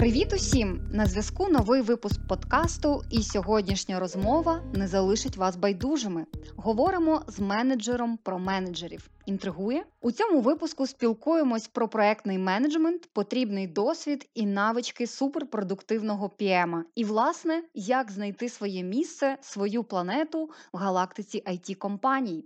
Привіт усім! На зв'язку новий випуск подкасту, і сьогоднішня розмова не залишить вас байдужими. Говоримо з менеджером про менеджерів. Інтригує у цьому випуску. Спілкуємось про проектний менеджмент, потрібний досвід і навички суперпродуктивного піема. І, власне, як знайти своє місце, свою планету в галактиці it компаній.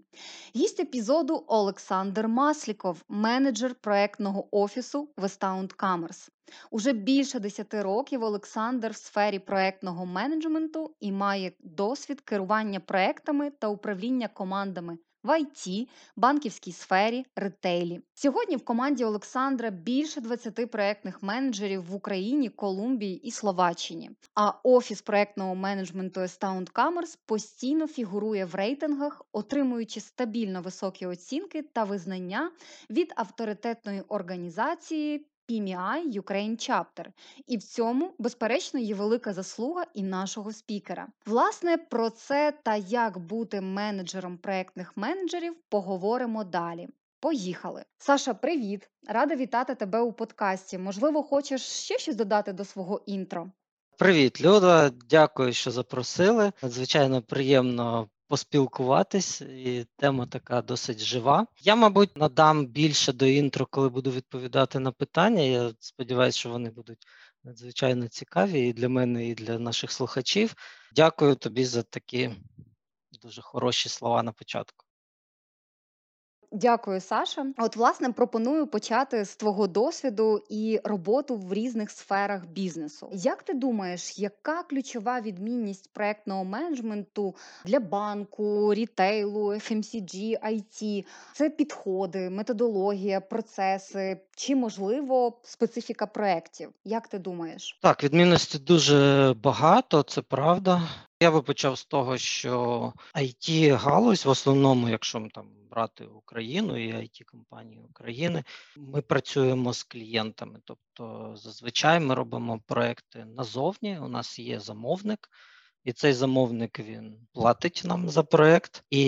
Гість епізоду Олександр Масліков, менеджер проектного офісу Westbound Commerce. Уже більше 10 років Олександр в сфері проектного менеджменту і має досвід керування проектами та управління командами в IT, банківській сфері, ретейлі. Сьогодні в команді Олександра більше 20 проектних менеджерів в Україні, Колумбії і Словаччині. А офіс проектного менеджменту Astound Commerce постійно фігурує в рейтингах, отримуючи стабільно високі оцінки та визнання від авторитетної організації. PMI Ukraine Chapter. І в цьому, безперечно, є велика заслуга і нашого спікера. Власне, про це та як бути менеджером проектних менеджерів поговоримо далі. Поїхали. Саша, привіт! Рада вітати тебе у подкасті. Можливо, хочеш ще щось додати до свого інтро? Привіт, Люда. Дякую, що запросили. Надзвичайно приємно поспілкуватись, і тема така досить жива. Я, мабуть, надам більше до інтро, коли буду відповідати на питання. Я сподіваюся, що вони будуть надзвичайно цікаві і для мене, і для наших слухачів. Дякую тобі за такі дуже хороші слова на початку. Дякую, Саша. От, власне, пропоную почати з твого досвіду і роботу в різних сферах бізнесу. Як ти думаєш, яка ключова відмінність проектного менеджменту для банку, рітейлу, FMCG, IT? Це підходи, методологія, процеси чи можливо специфіка проєктів? Як ти думаєш? Так, відмінності дуже багато, це правда. Я би почав з того, що it галузь в основному, якщо ми там брати Україну і it компанії України, ми працюємо з клієнтами. Тобто, зазвичай ми робимо проекти назовні. У нас є замовник. І цей замовник він платить нам за проект, і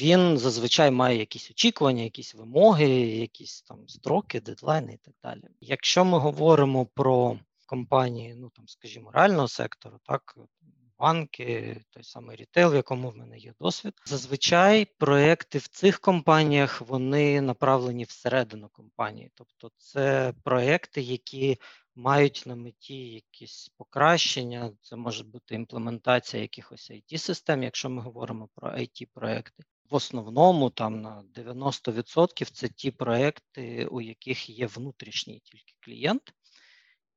він зазвичай має якісь очікування, якісь вимоги, якісь там строки, дедлайни і так далі. Якщо ми говоримо про компанії, ну там, скажімо, реального сектору, так банки, той самий рітейл, в якому в мене є досвід. Зазвичай проекти в цих компаніях вони направлені всередину компанії, тобто це проекти, які мають на меті якісь покращення. Це може бути імплементація якихось it систем якщо ми говоримо про it проекти В основному там на 90% це ті проекти, у яких є внутрішній тільки клієнт,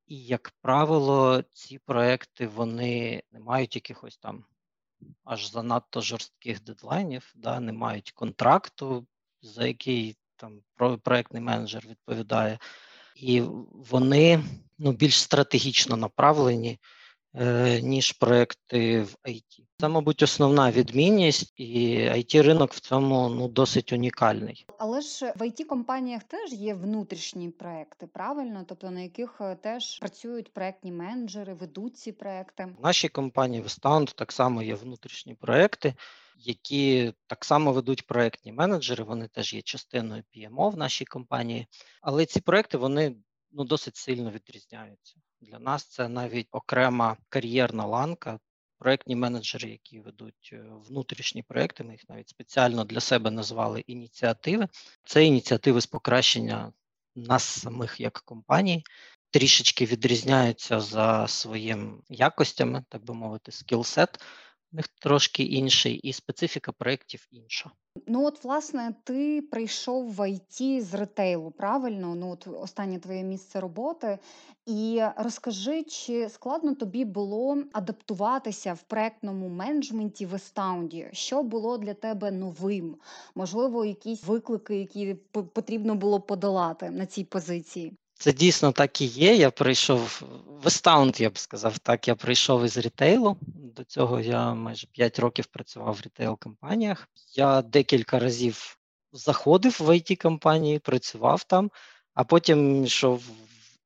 і, як правило, ці проекти вони не мають якихось там аж занадто жорстких дедлайнів, да, не мають контракту, за який там проектний менеджер відповідає, і вони ну, більш стратегічно направлені ніж проекти в IT. Це, мабуть, основна відмінність, і it ринок в цьому ну досить унікальний. Але ж в it компаніях теж є внутрішні проекти, правильно, тобто на яких е, теж працюють проектні менеджери, ведуть ці проекти. В нашій компанії Вестаунд так само є внутрішні проекти. Які так само ведуть проектні менеджери, вони теж є частиною PMO в нашій компанії, але ці проекти вони ну досить сильно відрізняються. Для нас це навіть окрема кар'єрна ланка. Проектні менеджери, які ведуть е, внутрішні проекти, ми їх навіть спеціально для себе назвали ініціативи. Це ініціативи з покращення нас самих як компаній, трішечки відрізняються за своїми якостями, так би мовити, скілсет в них трошки інший, і специфіка проєктів інша. Ну, от, власне, ти прийшов в IT з ретейлу, правильно? Ну, от останнє твоє місце роботи. І розкажи, чи складно тобі було адаптуватися в проектному менеджменті в Естаунді? Що було для тебе новим? Можливо, якісь виклики, які потрібно було подолати на цій позиції? Це дійсно так і є. Я прийшов в Естаунд, я б сказав так. Я прийшов із рітейлу. До цього я майже 5 років працював в рітейл-компаніях. Я декілька разів заходив в it компанії, працював там, а потім йшов в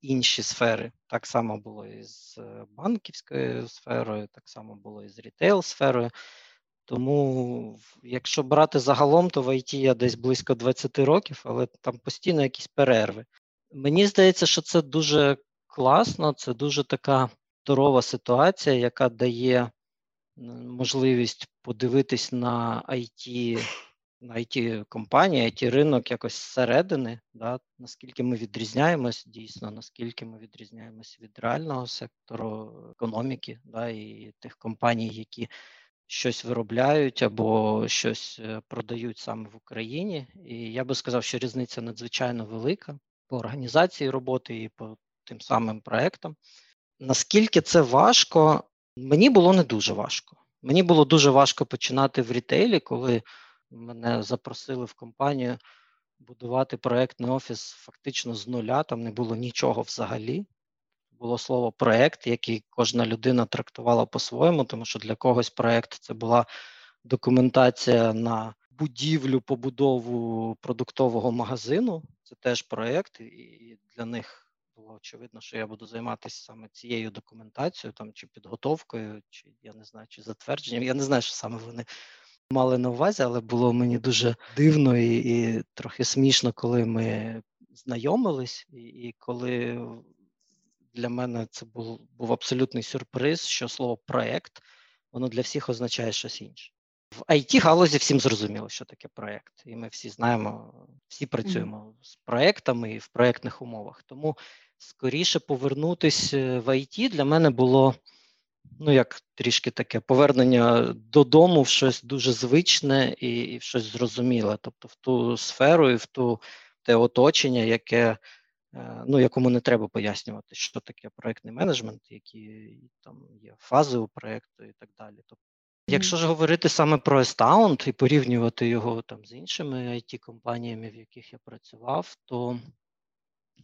інші сфери. Так само було і з банківською сферою, так само було і з рітейл-сферою. Тому, якщо брати загалом, то в IT я десь близько 20 років, але там постійно якісь перерви. Мені здається, що це дуже класно, це дуже така здорова ситуація, яка дає можливість подивитись на IT, на it компанії, it ринок якось зсередини, да, наскільки ми відрізняємось дійсно, наскільки ми відрізняємось від реального сектору економіки, да, і тих компаній, які щось виробляють або щось е, продають саме в Україні. І я би сказав, що різниця надзвичайно велика по організації роботи і по тим самим проектам. Наскільки це важко, мені було не дуже важко. Мені було дуже важко починати в рітейлі, коли мене запросили в компанію будувати проектний офіс фактично з нуля. Там не було нічого взагалі. Було слово проект, який кожна людина трактувала по-своєму, тому що для когось проект це була документація на будівлю, побудову продуктового магазину. Це теж проект, і для них було очевидно, що я буду займатися саме цією документацією, там чи підготовкою, чи я не знаю, чи затвердженням. Я не знаю, що саме вони мали на увазі, але було мені дуже дивно і, і трохи смішно, коли ми знайомились, і, і коли для мене це був був абсолютний сюрприз, що слово проект воно для всіх означає щось інше. В it галузі всім зрозуміло, що таке проект, і ми всі знаємо, всі працюємо mm-hmm. з проектами і в проектних умовах. Тому скоріше повернутися е, в IT для мене було ну, як трішки таке повернення додому в щось дуже звичне і, і в щось зрозуміле, тобто в ту сферу і в ту те оточення, яке. Е, ну, якому не треба пояснювати, що таке проектний менеджмент, які там є фази у проєкту і так далі. Тобто, якщо ж говорити саме про Estaund і порівнювати його там з іншими it компаніями в яких я працював, то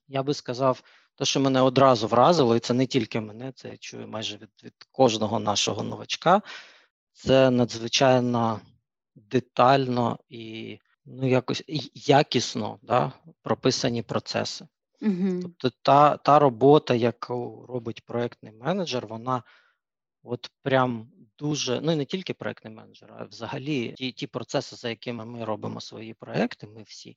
я би сказав, те, що мене одразу вразило, і це не тільки мене, це я чую майже від, від кожного нашого новачка. Це надзвичайно детально і ну, якось якісно да, прописані процеси. Угу. Тобто та та робота, яку робить проєктний менеджер, вона от прям дуже, ну і не тільки проєктний менеджер, а взагалі ті ті процеси, за якими ми робимо свої проекти, ми всі,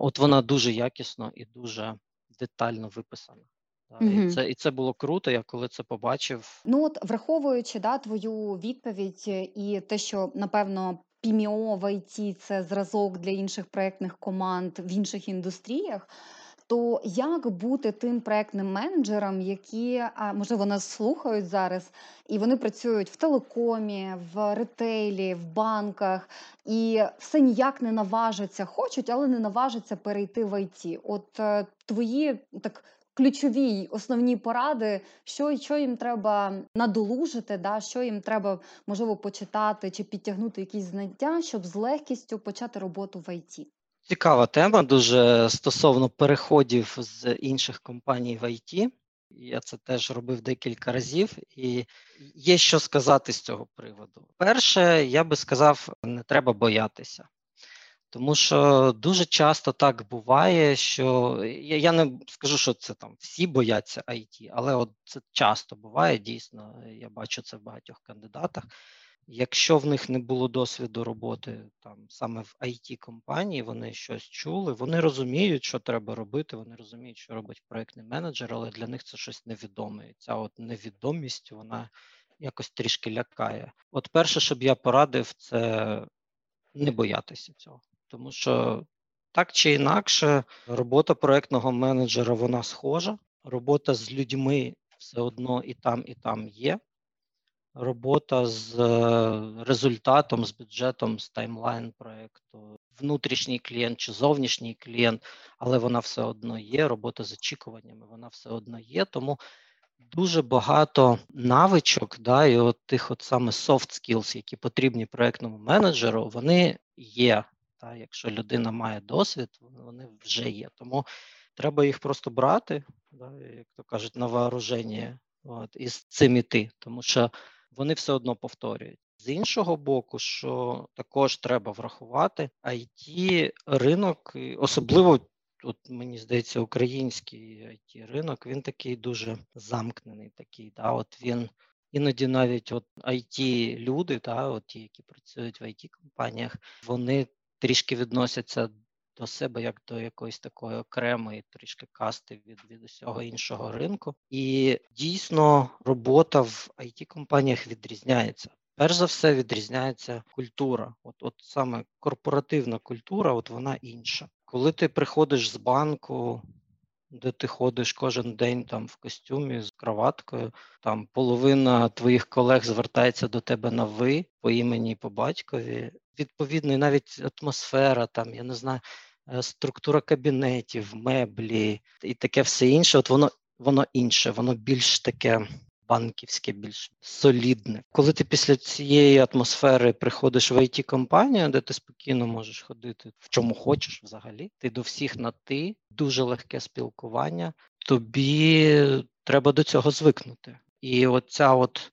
от вона дуже якісно і дуже детально виписана. Угу. І це і це було круто. Я коли це побачив. Ну от враховуючи да, твою відповідь і те, що напевно PMO в IT – це зразок для інших проектних команд в інших індустріях. То як бути тим проектним менеджером, які можливо нас слухають зараз, і вони працюють в телекомі, в ретейлі, в банках, і все ніяк не наважаться, хочуть, але не наважаться перейти в ІТ. От е, твої так. Ключові основні поради, що що їм треба надолужити, да, що їм треба можливо почитати чи підтягнути якісь знання, щоб з легкістю почати роботу в ІТ. Цікава тема дуже стосовно переходів з інших компаній в IT. Я це теж робив декілька разів, і є що сказати з цього приводу. Перше, я би сказав, не треба боятися, тому що дуже часто так буває, що я я не скажу, що це там всі бояться IT, але от це часто буває дійсно. Я бачу це в багатьох кандидатах. Якщо в них не було досвіду роботи там саме в it компанії, вони щось чули, вони розуміють, що треба робити. Вони розуміють, що робить проектний менеджер, але для них це щось невідоме. І ця от невідомість вона якось трішки лякає. От перше, щоб я порадив, це не боятися цього, тому що так чи інакше, робота проектного менеджера вона схожа. Робота з людьми все одно і там, і там є робота з е, результатом, з бюджетом, з таймлайн проєкту, внутрішній клієнт чи зовнішній клієнт, але вона все одно є. Робота з очікуваннями, вона все одно є. Тому дуже багато навичок, да, і от тих от саме soft skills, які потрібні проєктному менеджеру, вони є. Та, Якщо людина має досвід, вони вже є. Тому треба їх просто брати, да, як то кажуть, на вооруження от, і з цим іти. Тому що вони все одно повторюють. З іншого боку, що також треба врахувати, it ринок, особливо от мені здається, український it ринок, він такий дуже замкнений. Такий, да, от він іноді навіть от it люди, да, от ті, які працюють в it компаніях, вони трішки відносяться до себе як до якоїсь такої окремої трішки касти від від усього іншого ринку. І дійсно робота в it компаніях відрізняється. Перш за все, відрізняється культура. От, от саме корпоративна культура, от вона інша. Коли ти приходиш з банку, де ти ходиш кожен день там в костюмі з кроваткою, там половина твоїх колег звертається до тебе на ви по імені по батькові. Відповідно, і навіть атмосфера, там я не знаю, структура кабінетів, меблі і таке все інше. От воно воно інше, воно більш таке банківське, більш солідне. Коли ти після цієї атмосфери приходиш в it компанію де ти спокійно можеш ходити в чому хочеш взагалі, ти до всіх на ти, дуже легке спілкування, тобі треба до цього звикнути. І оця от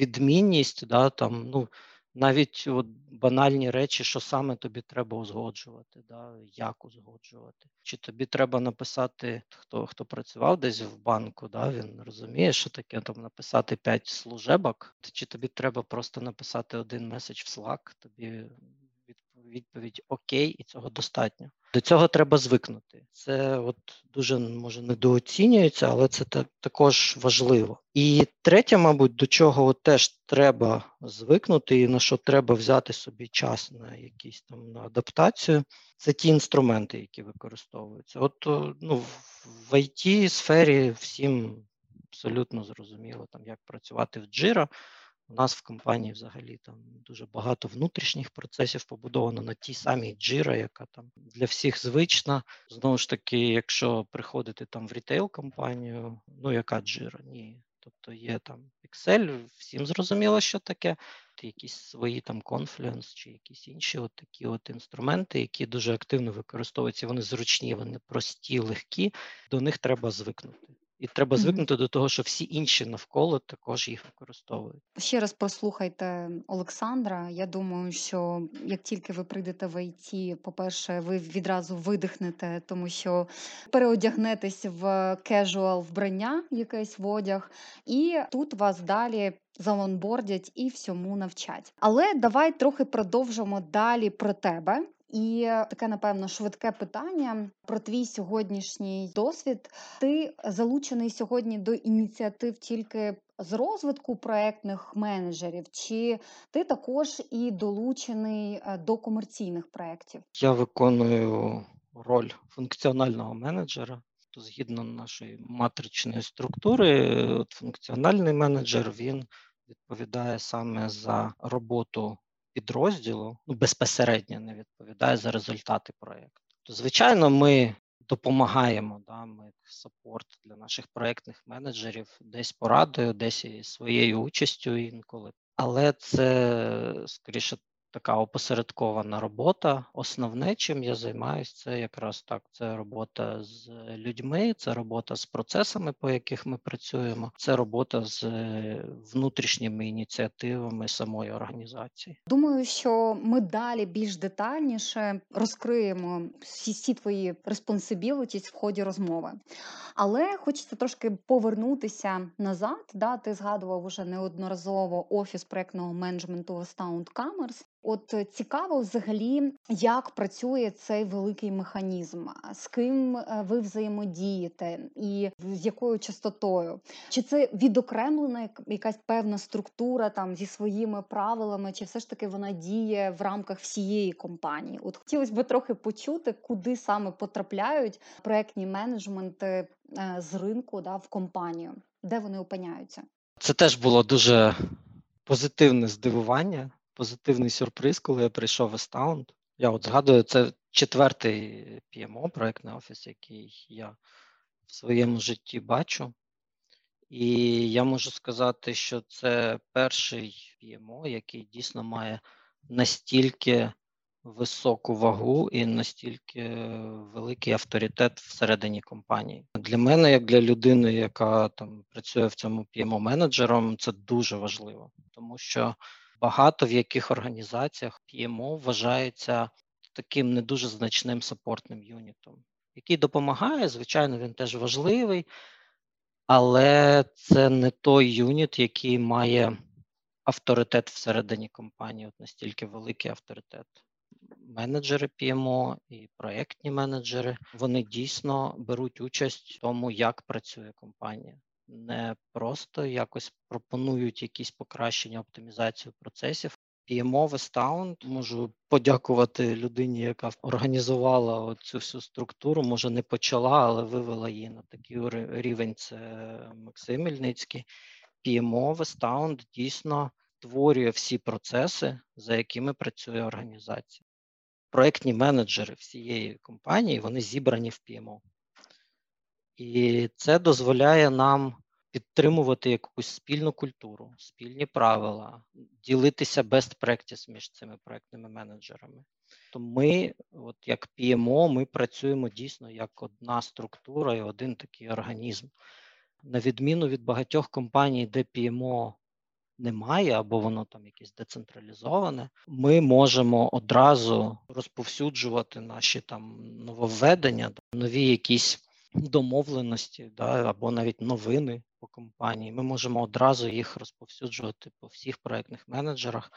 відмінність, да, там, ну, навіть от банальні речі, що саме тобі треба узгоджувати, да, як узгоджувати. Чи тобі треба написати, хто хто працював десь в банку, да, він розуміє, що таке там написати 5 служебок, чи тобі треба просто написати один меседж в Slack, тобі відповідь Окей, і цього достатньо. До цього треба звикнути. Це от дуже може недооцінюється, але це так, також важливо. І третє, мабуть, до чого от теж треба звикнути, і на що треба взяти собі час на якісь там на адаптацію, це ті інструменти, які використовуються. От ну, в it сфері всім абсолютно зрозуміло, там як працювати в Jira, у нас в компанії взагалі там дуже багато внутрішніх процесів побудовано на тій самій Jira, яка там для всіх звична. Знову ж таки, якщо приходити там в рітейл-компанію, ну яка Jira? Ні. Тобто є там Excel, всім зрозуміло, що таке. Якісь свої там Confluence чи якісь інші от такі от інструменти, які дуже активно використовуються. Вони зручні, вони прості, легкі. До них треба звикнути. І треба звикнути до того, що всі інші навколо також їх використовують. Ще раз прослухайте Олександра. Я думаю, що як тільки ви прийдете в ІТ, по-перше, ви відразу видихнете, тому що переодягнетесь в casual вбрання, якийсь в одяг, і тут вас далі за onboard ять і всьому навчать. Але давай трохи продовжимо далі про тебе. І таке, напевно, швидке питання про твій сьогоднішній досвід. Ти залучений сьогодні до ініціатив тільки з розвитку проектних менеджерів, чи ти також і долучений е, до комерційних проєктів? Я виконую роль функціонального менеджера. То згідно нашої матричної структури, от функціональний менеджер він відповідає саме за роботу підрозділу ну, безпосередньо не відповідає за результати проєкту. То, звичайно, ми допомагаємо, да, ми саппорт для наших проєктних менеджерів десь порадою, десь і своєю участю інколи. Але це скоріше така опосередкована робота. Основне, чим я займаюся, це якраз так: це робота з людьми, це робота з процесами, по яких ми працюємо, це робота з е, внутрішніми ініціативами самої організації. Думаю, що ми далі більш детальніше розкриємо всі, всі твої респонсибілітість в ході розмови. Але хочеться трошки повернутися назад. Да, Ти згадував уже неодноразово офіс проектного менеджменту Astound Commerce. От е, цікаво, взагалі, як працює цей великий механізм, з ким е, ви взаємодієте, і з якою частотою? Чи це відокремлена якась певна структура там зі своїми правилами, чи все ж таки вона діє в рамках всієї компанії? От хотілося б трохи почути, куди саме потрапляють проектні менеджменти е, з ринку да, в компанію, де вони опиняються? Це теж було дуже позитивне здивування позитивний сюрприз, коли я прийшов в Astound. Я от згадую, це четвертий PMO, проєктний офіс, який я в своєму житті бачу. І я можу сказати, що це перший PMO, який дійсно має настільки високу вагу і настільки великий авторитет всередині компанії. Для мене, як для людини, яка там працює в цьому PMO менеджером, це дуже важливо, тому що багато в яких організаціях PMO вважається таким не дуже значним сапортним юнітом, який допомагає, звичайно, він теж важливий, але це не той юніт, який має авторитет всередині компанії, от настільки великий авторитет. менеджери PMO і проєктні менеджери, вони дійсно беруть участь в тому, як працює компанія. Не просто якось пропонують якісь покращення, оптимізацію процесів. PMO Westbound можу подякувати людині, яка організувала цю всю структуру. Може, не почала, але вивела її на такий рівень. Це Максим Ільницький. PMO Westbound дійсно створює всі процеси, за якими працює організація проектні менеджери всієї компанії вони зібрані в PMO. І це дозволяє нам підтримувати якусь спільну культуру, спільні правила, ділитися best practice між цими проектними менеджерами. То ми, от як PMO, ми працюємо дійсно як одна структура і один такий організм. На відміну від багатьох компаній, де PMO немає, або воно там якесь децентралізоване, ми можемо одразу розповсюджувати наші там нововведення, нові якісь домовленості, да, або навіть новини по компанії. Ми можемо одразу їх розповсюджувати по всіх проектних менеджерах.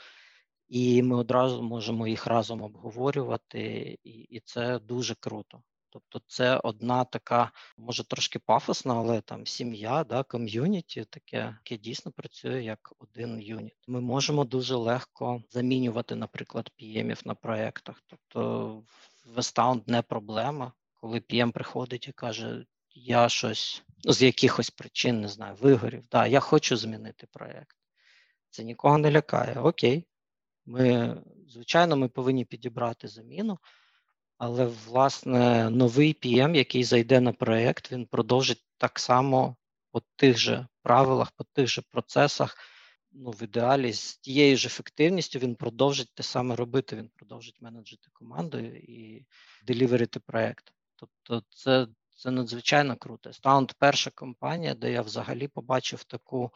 І ми одразу можемо їх разом обговорювати, і і це дуже круто. Тобто, це одна така, може трошки пафосна, але там сім'я, да, ком'юніті, таке, яке дійсно працює як один юніт. Ми можемо дуже легко замінювати, наприклад, PM на проєктах. Тобто, в не проблема, коли PM приходить і каже: Я щось з якихось причин не знаю, вигорів. Да, я хочу змінити проєкт. Це нікого не лякає. Окей, ми звичайно, ми повинні підібрати заміну. Але, власне, новий PM, який зайде на проєкт, він продовжить так само по тих же правилах, по тих же процесах. Ну, в ідеалі з тією ж ефективністю він продовжить те саме робити. Він продовжить менеджити команду і деліверити проєкт. Тобто, це це надзвичайно круто. Стаунд перша компанія, де я взагалі побачив таку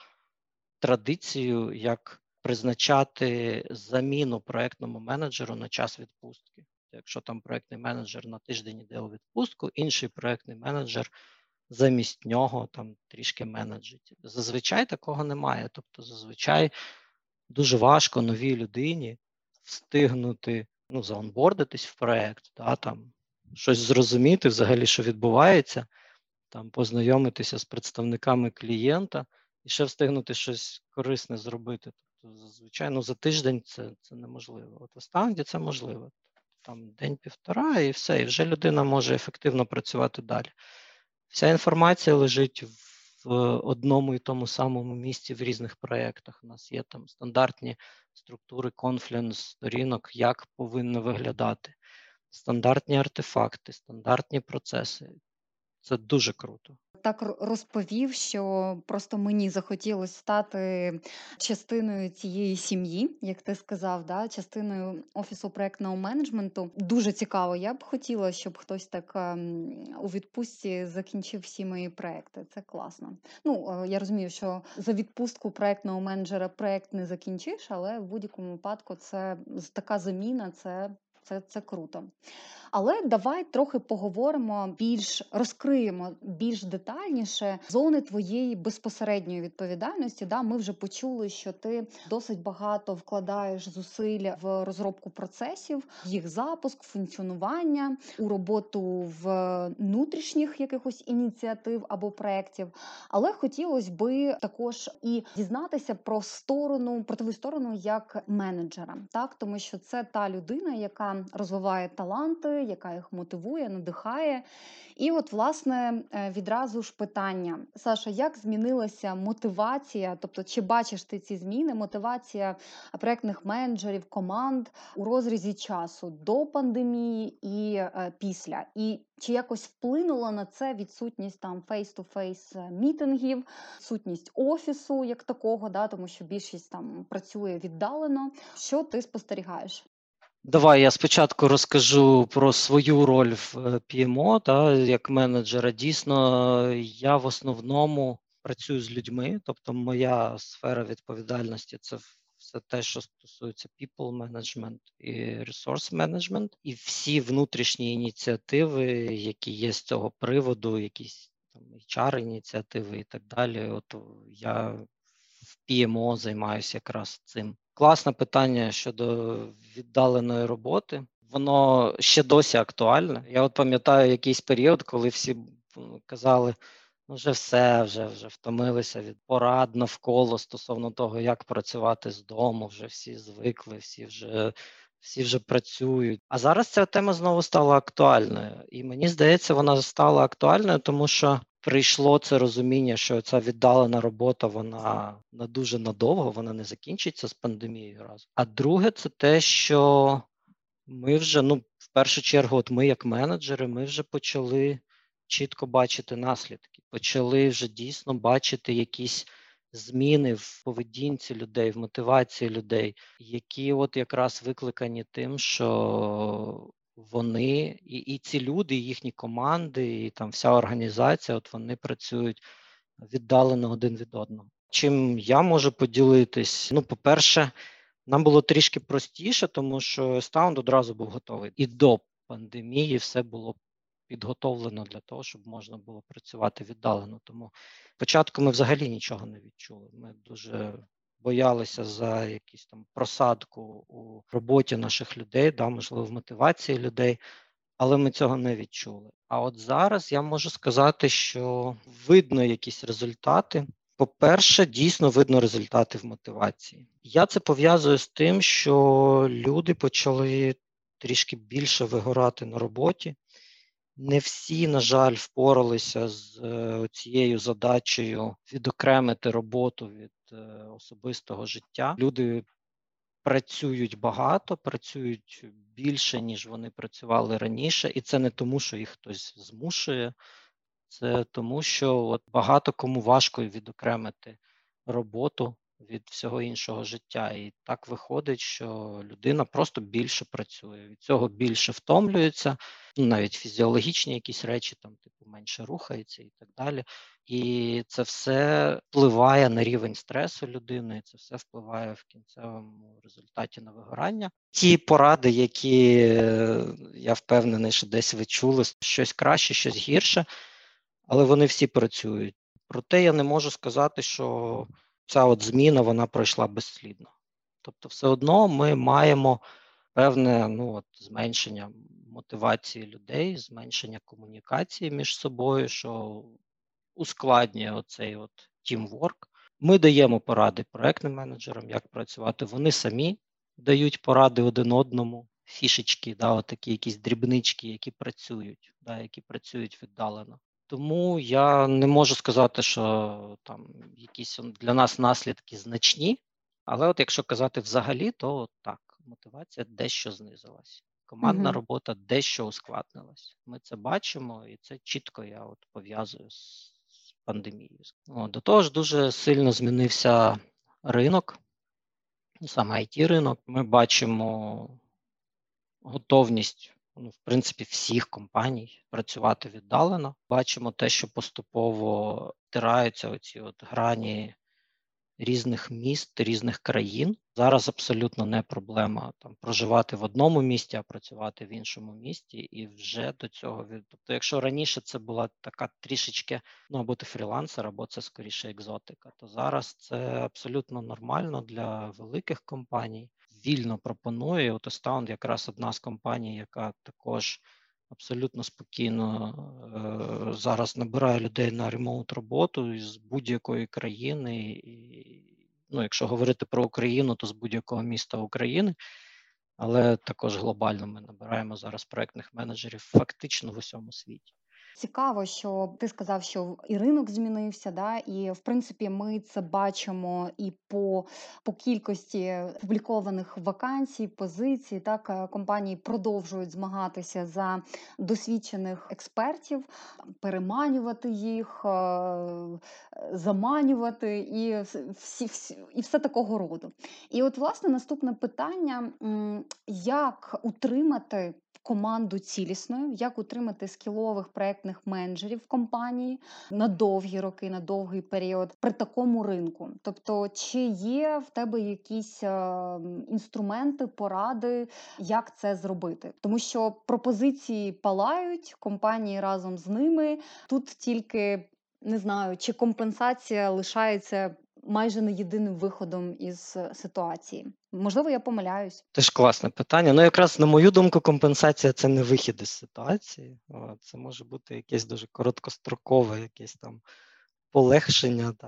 традицію, як призначати заміну проєктному менеджеру на час відпустки. Якщо там проєктний менеджер на тиждень йде у відпустку, інший проєктний менеджер замість нього там трішки менеджить. Зазвичай такого немає. Тобто, зазвичай дуже важко новій людині встигнути ну, заонбордитись в проєкт, да, там, щось зрозуміти взагалі, що відбувається, там познайомитися з представниками клієнта і ще встигнути щось корисне зробити. Тобто, зазвичай ну, за тиждень це це неможливо. От в Останді це можливо там день-півтора, і все, і вже людина може ефективно працювати далі. Вся інформація лежить в одному і тому самому місці в різних проєктах. У нас є там стандартні структури конфлінс, сторінок, як повинно виглядати, стандартні артефакти, стандартні процеси. Це дуже круто так розповів, що просто мені захотілося стати частиною цієї сім'ї, як ти сказав, да, частиною офісу проектного менеджменту. Дуже цікаво. Я б хотіла, щоб хтось так ем, у відпустці закінчив всі мої проекти. Це класно. Ну е, я розумію, що за відпустку проектного менеджера проект не закінчиш, але в будь-якому випадку це така заміна. Це це це круто. Але давай трохи поговоримо більш розкриємо більш детальніше зони твоєї безпосередньої відповідальності. Да, Ми вже почули, що ти досить багато вкладаєш зусиль в розробку процесів, їх запуск, функціонування у роботу внутрішніх якихось ініціатив або проєктів. Але хотілося би також і дізнатися про сторону, протилежну сторону як менеджера, так тому що це та людина, яка розвиває таланти яка їх мотивує, надихає. І от, власне, е, відразу ж питання: Саша, як змінилася мотивація? Тобто, чи бачиш ти ці зміни? Мотивація проектних менеджерів, команд у розрізі часу до пандемії і е, після? І чи якось вплинула на це відсутність там face-to-face meeting ів, відсутність офісу як такого, да, тому що більшість там працює віддалено? Що ти спостерігаєш? Давай я спочатку розкажу про свою роль в е, PMO, та, як менеджера. Дійсно, я в основному працюю з людьми, тобто моя сфера відповідальності це все те, що стосується people management і resource management, і всі внутрішні ініціативи, які є з цього приводу, якісь там HR-ініціативи і так далі. От я в PMO займаюся якраз цим. Класне питання щодо віддаленої роботи. Воно ще досі актуальне. Я от пам'ятаю якийсь період, коли всі казали, ну вже все, вже вже втомилися від порад навколо стосовно того, як працювати з дому. Вже всі звикли, всі вже всі вже працюють. А зараз ця тема знову стала актуальною, і мені здається, вона стала актуальною, тому що прийшло це розуміння, що ця віддалена робота вона на дуже надовго, вона не закінчиться з пандемією разом. А друге, це те, що ми вже ну в першу чергу, от ми, як менеджери, ми вже почали чітко бачити наслідки, почали вже дійсно бачити якісь зміни в поведінці людей, в мотивації людей, які от якраз викликані тим, що вони і і ці люди, і їхні команди, і там вся організація, от вони працюють віддалено один від одного. Чим я можу поділитись? Ну, по-перше, нам було трішки простіше, тому що Стаунд одразу був готовий. І до пандемії все було підготовлено для того, щоб можна було працювати віддалено. Тому спочатку ми взагалі нічого не відчули. Ми дуже боялися за якісь там просадку у роботі наших людей, да, можливо, в мотивації людей, але ми цього не відчули. А от зараз я можу сказати, що видно якісь результати. По-перше, дійсно видно результати в мотивації. Я це пов'язую з тим, що люди почали трішки більше вигорати на роботі. Не всі, на жаль, впоралися з е, цією задачею відокремити роботу від е, особистого життя. Люди працюють багато, працюють більше, ніж вони працювали раніше, і це не тому, що їх хтось змушує, це тому, що от багато кому важко відокремити роботу від всього іншого життя. І так виходить, що людина просто більше працює, від цього більше втомлюється, ну, навіть фізіологічні якісь речі, там, типу, менше рухається і так далі. І це все впливає на рівень стресу людини, і це все впливає в кінцевому результаті на вигорання. Ті поради, які е, я впевнений, що десь ви чули, щось краще, щось гірше, але вони всі працюють. Проте я не можу сказати, що ця от зміна вона пройшла безслідно. Тобто, все одно ми маємо певне ну, от, зменшення мотивації людей, зменшення комунікації між собою, що ускладнює оцей от тімворк. Ми даємо поради проектним менеджерам, як працювати. Вони самі дають поради один одному, фішечки, да, такі якісь дрібнички, які працюють, да, які працюють віддалено. Тому я не можу сказати, що там якісь для нас наслідки значні, але от якщо казати взагалі, то так, мотивація дещо знизилась. Командна угу. робота дещо ускладнилась. Ми це бачимо, і це чітко я от пов'язую з, з пандемією. О, до того ж, дуже сильно змінився ринок, саме it ринок. Ми бачимо готовність ну, в принципі, всіх компаній працювати віддалено. Бачимо те, що поступово втираються оці от грані різних міст, різних країн. Зараз абсолютно не проблема там проживати в одному місті, а працювати в іншому місті, і вже до цього від. Тобто, якщо раніше це була така трішечки, ну або ти фрілансер, або це скоріше екзотика, то зараз це абсолютно нормально для великих компаній вільно пропонує. От Astound якраз одна з компаній, яка також абсолютно спокійно е, зараз набирає людей на ремоут роботу з будь-якої країни. І, ну, Якщо говорити про Україну, то з будь-якого міста України. Але також глобально ми набираємо зараз проектних менеджерів фактично в усьому світі. Цікаво, що ти сказав, що і ринок змінився, да, і в принципі ми це бачимо і по по кількості публікованих вакансій, позицій. Так е, компанії продовжують змагатися за досвідчених експертів, переманювати їх, е, заманювати і всі, всі і все такого роду. І от власне наступне питання: як утримати команду цілісною, як утримати скілових проектних менеджерів в компанії на довгі роки, на довгий період при такому ринку. Тобто, чи є в тебе якісь е, інструменти, поради, як це зробити? Тому що пропозиції палають, компанії разом з ними тут тільки не знаю, чи компенсація лишається майже не єдиним виходом із ситуації? Можливо, я помиляюсь. Теж класне питання. Ну, якраз на мою думку, компенсація це не вихід із ситуації. Це може бути якесь дуже короткострокове, якесь там полегшення, да,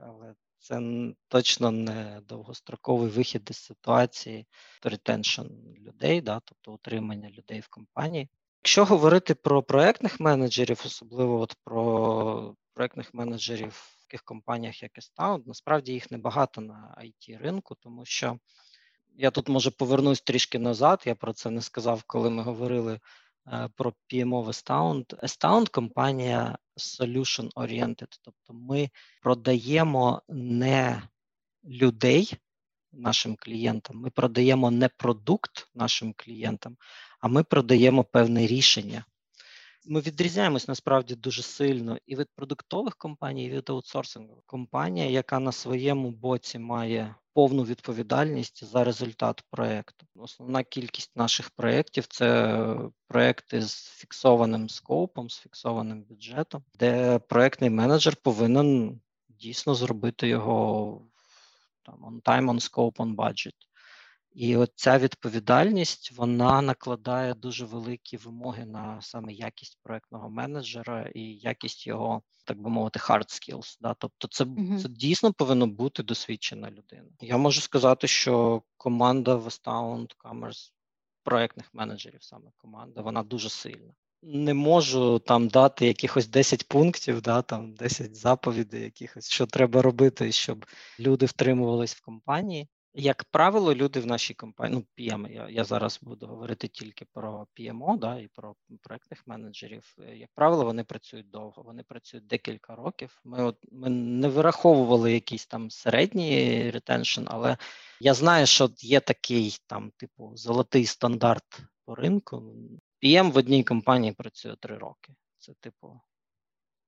але це точно не довгостроковий вихід із ситуації, ретеншн людей, да, тобто утримання людей в компанії. Якщо говорити про проектних менеджерів, особливо от про проектних менеджерів таких компаніях, як Estound, насправді їх небагато на it ринку, тому що я тут може повернусь трішки назад. Я про це не сказав, коли ми говорили е, про PMO в Estound. Estound – компанія solution oriented, тобто ми продаємо не людей нашим клієнтам, ми продаємо не продукт нашим клієнтам, а ми продаємо певне рішення. Ми відрізняємось насправді дуже сильно і від продуктових компаній, і від аутсорсингових. Компанія, яка на своєму боці має повну відповідальність за результат проєкту. Основна кількість наших проєктів це проєкти з фіксованим скопом, з фіксованим бюджетом, де проєктний менеджер повинен дійсно зробити його там on time, on scope, on budget. І от ця відповідальність вона накладає дуже великі вимоги на саме якість проектного менеджера і якість його, так би мовити, hard skills. Да? Тобто, це uh це дійсно повинно бути досвідчена людина. Я можу сказати, що команда Westbound Commerce проектних менеджерів, саме команда, вона дуже сильна. Не можу там дати якихось 10 пунктів, да, там 10 заповідей, якихось що треба робити, щоб люди втримувались в компанії. Як правило, люди в нашій компанії, ну PM, я я зараз буду говорити тільки про PMO, да, і про проектних менеджерів. Е, як правило, вони працюють довго, вони працюють декілька років. Ми от ми не вираховували якийсь там середній ретеншн, але я знаю, що є такий там, типу, золотий стандарт по ринку. PM в одній компанії працює три роки. Це, типу,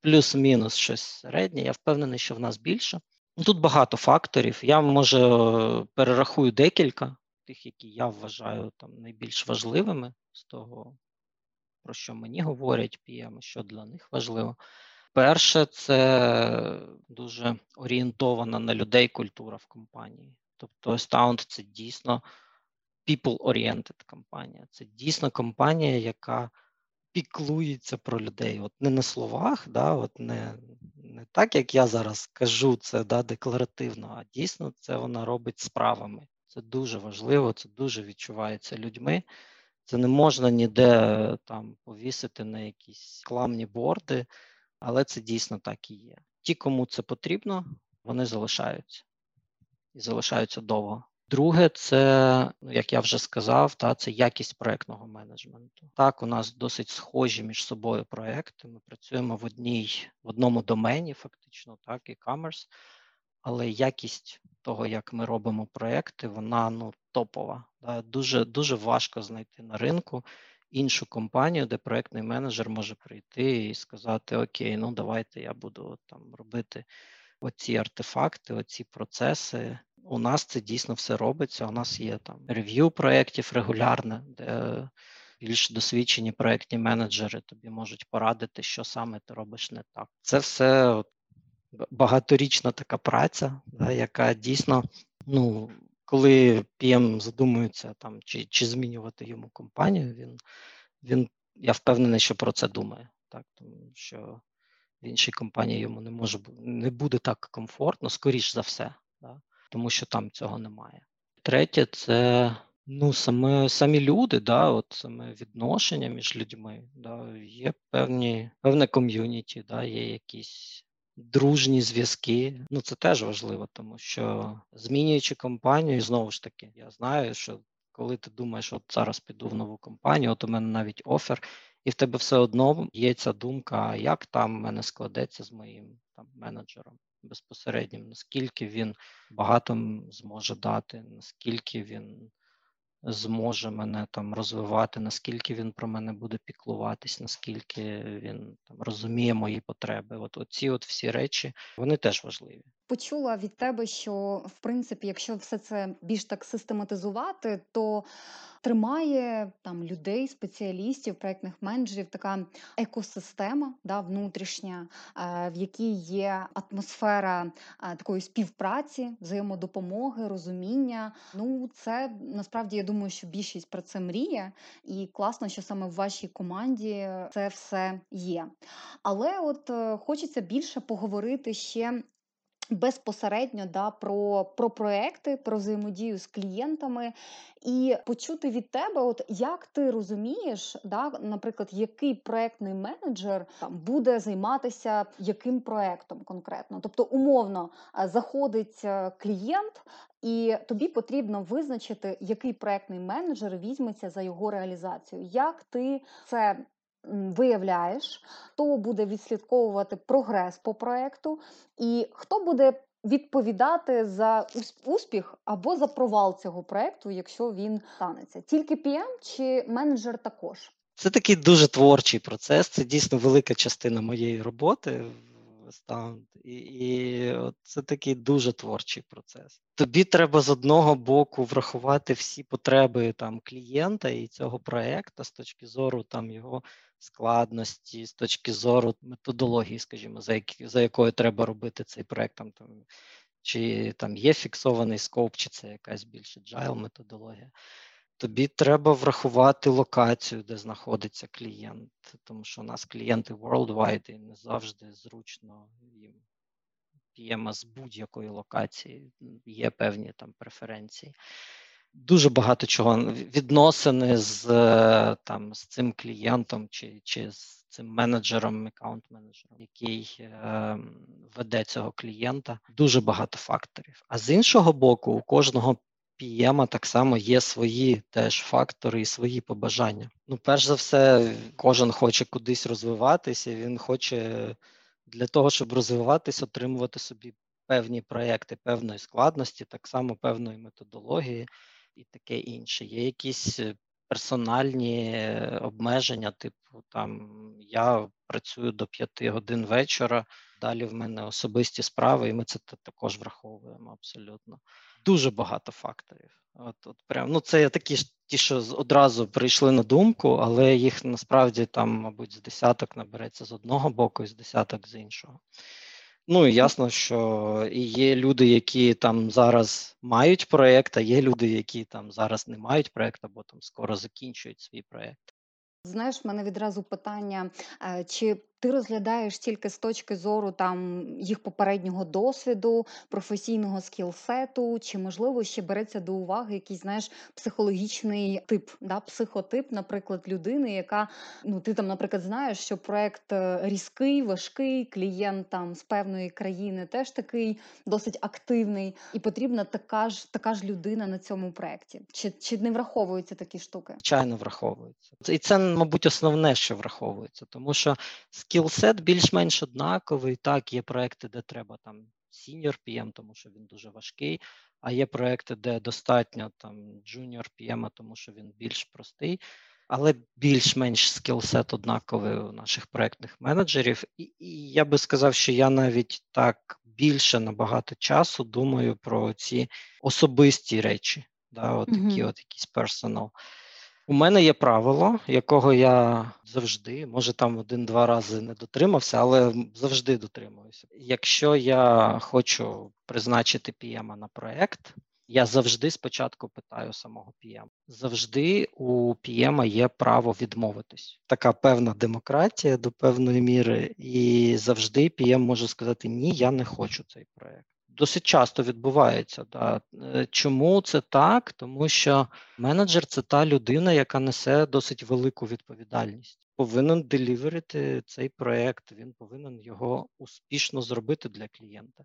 плюс-мінус щось середнє. Я впевнений, що в нас більше. Ну, тут багато факторів. Я може перерахую декілька, тих, які я вважаю там найбільш важливими з того, про що мені говорять PM, що для них важливо. Перше, це дуже орієнтована на людей культура в компанії. Тобто Astound – це дійсно people-oriented компанія. Це дійсно компанія, яка піклується про людей. От не на словах, да, от не не так, як я зараз кажу це да, декларативно, а дійсно це вона робить справами. Це дуже важливо, це дуже відчувається людьми. Це не можна ніде там повісити на якісь кламні борди, але це дійсно так і є. Ті, кому це потрібно, вони залишаються і залишаються довго. Друге, це, ну, як я вже сказав, та це якість проектного менеджменту. Так, у нас досить схожі між собою проекти. Ми працюємо в одній в одному домені, фактично, так, і commerce, але якість того, як ми робимо проекти, вона ну топова. Да? Дуже дуже важко знайти на ринку іншу компанію, де проектний менеджер може прийти і сказати: Окей, ну давайте я буду там робити оці артефакти, оці процеси. У нас це дійсно все робиться. У нас є там рев'ю проєктів регулярне, де більш досвідчені проєктні менеджери тобі можуть порадити, що саме ти робиш не так. Це все багаторічна така праця, да, яка дійсно, ну, коли PM задумується там, чи чи змінювати йому компанію, він, він я впевнений, що про це думає. Так, Тому що в іншій компанії йому не може не буде так комфортно, скоріш за все, да? Тому що там цього немає. Третє, це ну, саме самі люди, да, от саме відношення між людьми. Да, Є певні певне ком'юніті, да, є якісь дружні зв'язки. Ну це теж важливо, тому що змінюючи компанію, знову ж таки, я знаю, що коли ти думаєш, от зараз піду в нову компанію, от у мене навіть офер і в тебе все одно є ця думка, як там мене складеться з моїм там менеджером безпосереднім, наскільки він багато зможе дати, наскільки він зможе мене там розвивати, наскільки він про мене буде піклуватись, наскільки він там розуміє мої потреби. От оці от всі речі вони теж важливі. Почула від тебе, що в принципі, якщо все це більш так систематизувати, то тримає там людей, спеціалістів, проектних менеджерів така екосистема да, внутрішня, е, в якій є атмосфера е, такої співпраці, взаємодопомоги, розуміння. Ну, це насправді я думаю, що більшість про це мріє, і класно, що саме в вашій команді це все є. Але от е, хочеться більше поговорити ще безпосередньо да, про про проекти, про взаємодію з клієнтами, і почути від тебе, от як ти розумієш, да, наприклад, який проектний менеджер там буде займатися яким проектом конкретно. Тобто, умовно е, заходить е, клієнт. І тобі потрібно визначити, який проектний менеджер візьметься за його реалізацію. Як ти це виявляєш, хто буде відслідковувати прогрес по проекту, і хто буде відповідати за успіх або за провал цього проекту, якщо він станеться. Тільки PM чи менеджер також. Це такий дуже творчий процес. Це дійсно велика частина моєї роботи стаунд, і, і це такий дуже творчий процес. Тобі треба з одного боку врахувати всі потреби там клієнта і цього проекту з точки зору там його складності, з точки зору методології, скажімо, за які, за якою треба робити цей проект. Там, там чи там є фіксований скоп, чи це якась більш agile методологія. Тобі треба врахувати локацію, де знаходиться клієнт, тому що у нас клієнти worldwide і не завжди зручно їм п'ємо з будь-якої локації, є певні там преференції. Дуже багато чого відносини з там з цим клієнтом чи чи з цим менеджером, аккаунт-менеджером, який е, веде цього клієнта. Дуже багато факторів. А з іншого боку, у кожного PM так само є свої теж фактори і свої побажання. Ну, перш за все, кожен хоче кудись розвиватися. Він хоче для того, щоб розвиватися, отримувати собі певні проекти певної складності, так само певної методології і таке інше. Є якісь е, персональні обмеження, типу там я працюю до п'яти годин вечора. Далі в мене особисті справи, і ми це також враховуємо абсолютно дуже багато факторів. От, от прям, ну Це такі ж ті, що одразу прийшли на думку, але їх насправді там, мабуть, з десяток набереться з одного боку і з десяток з іншого. Ну ясно, що є люди, які там зараз мають проєкт, а є люди, які там зараз не мають проєкт, або там скоро закінчують свій проєкт. Знаєш, в мене відразу питання: е, чи ти розглядаєш тільки з точки зору там їх попереднього досвіду, професійного скілсету, чи можливо ще береться до уваги якийсь знаєш психологічний тип, да, психотип, наприклад, людини, яка ну ти там, наприклад, знаєш, що проект е, різкий, важкий, клієнт там з певної країни теж такий досить активний, і потрібна така ж така ж людина на цьому проекті. Чи чи не враховуються такі штуки? Звичайно, враховуються. І це, мабуть, основне, що враховується, тому що скілсет більш-менш однаковий. Так, є проекти, де треба там senior PM, тому що він дуже важкий, а є проекти, де достатньо там junior PM, тому що він більш простий. Але більш-менш скілсет однаковий у наших проектних менеджерів, і, і я би сказав, що я навіть так більше набагато часу думаю про ці особисті речі, да, от такі mm-hmm. от якісь персонал. У мене є правило, якого я завжди, може там один-два рази не дотримався, але завжди дотримуюся. Якщо я хочу призначити PM на проект, я завжди спочатку питаю самого PM. Завжди у PM є право відмовитись. Така певна демократія до певної міри, і завжди PM може сказати Ні, я не хочу цей проект досить часто відбувається. Да. Е, чому це так? Тому що менеджер це та людина, яка несе досить велику відповідальність. Повинен деліверити цей проект, він повинен його успішно зробити для клієнта.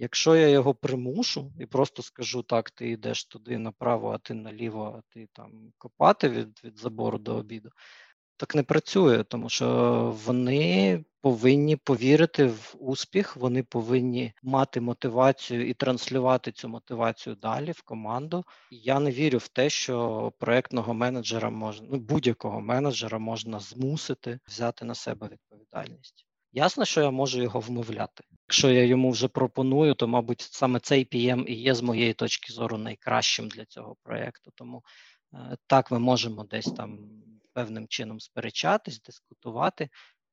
Якщо я його примушу і просто скажу так, ти йдеш туди направо, а ти наліво, а ти там копати від від забору до обіду, так не працює, тому що вони повинні повірити в успіх, вони повинні мати мотивацію і транслювати цю мотивацію далі в команду. Я не вірю в те, що проектного менеджера можна ну будь-якого менеджера можна змусити взяти на себе відповідальність. Ясно, що я можу його вмовляти. Якщо я йому вже пропоную, то, мабуть, саме цей PM і є з моєї точки зору найкращим для цього проєкту. Тому е, так, ми можемо десь там певним чином сперечатись, дискутувати,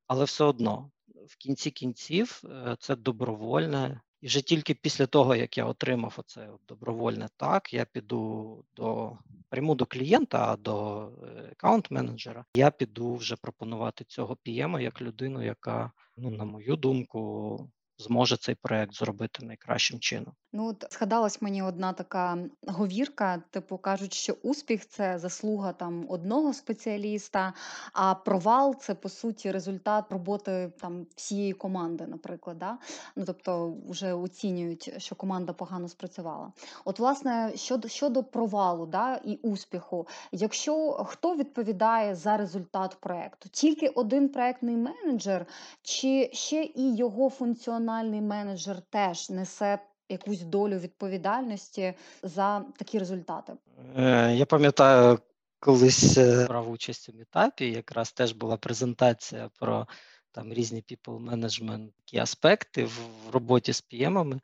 але все одно в кінці кінців е, це добровольне. І вже тільки після того, як я отримав оце добровольне так, я піду до пряму до клієнта, до аккаунт-менеджера, я піду вже пропонувати цього PM як людину, яка, ну, на мою думку, зможе цей проект зробити найкращим чином. Ну, от згадалась мені одна така говірка, типу кажуть, що успіх це заслуга там одного спеціаліста, а провал це по суті результат роботи там всієї команди, наприклад. Да? Ну тобто вже оцінюють, що команда погано спрацювала. От, власне, щодо щодо провалу да, і успіху, якщо хто відповідає за результат проекту, тільки один проектний менеджер, чи ще і його функціональний менеджер теж несе якусь долю відповідальності за такі результати? Е, я пам'ятаю, колись е, брав участь у метапі, якраз теж була презентація про там різні people management аспекти в роботі з PM-ами.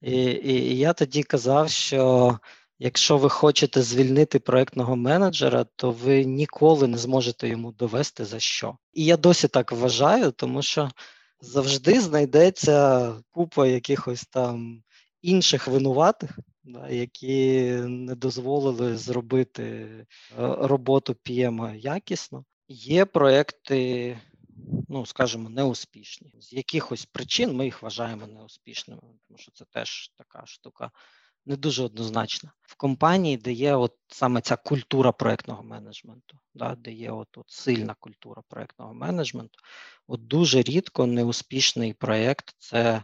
І, і, і я тоді казав, що якщо ви хочете звільнити проектного менеджера, то ви ніколи не зможете йому довести за що. І я досі так вважаю, тому що завжди знайдеться купа якихось там інших винуватих, які не дозволили зробити е, роботу PM якісно. Є проекти, ну скажімо, неуспішні. З якихось причин ми їх вважаємо неуспішними, тому що це теж така штука. Не дуже однозначна в компанії, де є от саме ця культура проектного менеджменту, да, де є от, от сильна культура проектного менеджменту. От дуже рідко неуспішний проєкт це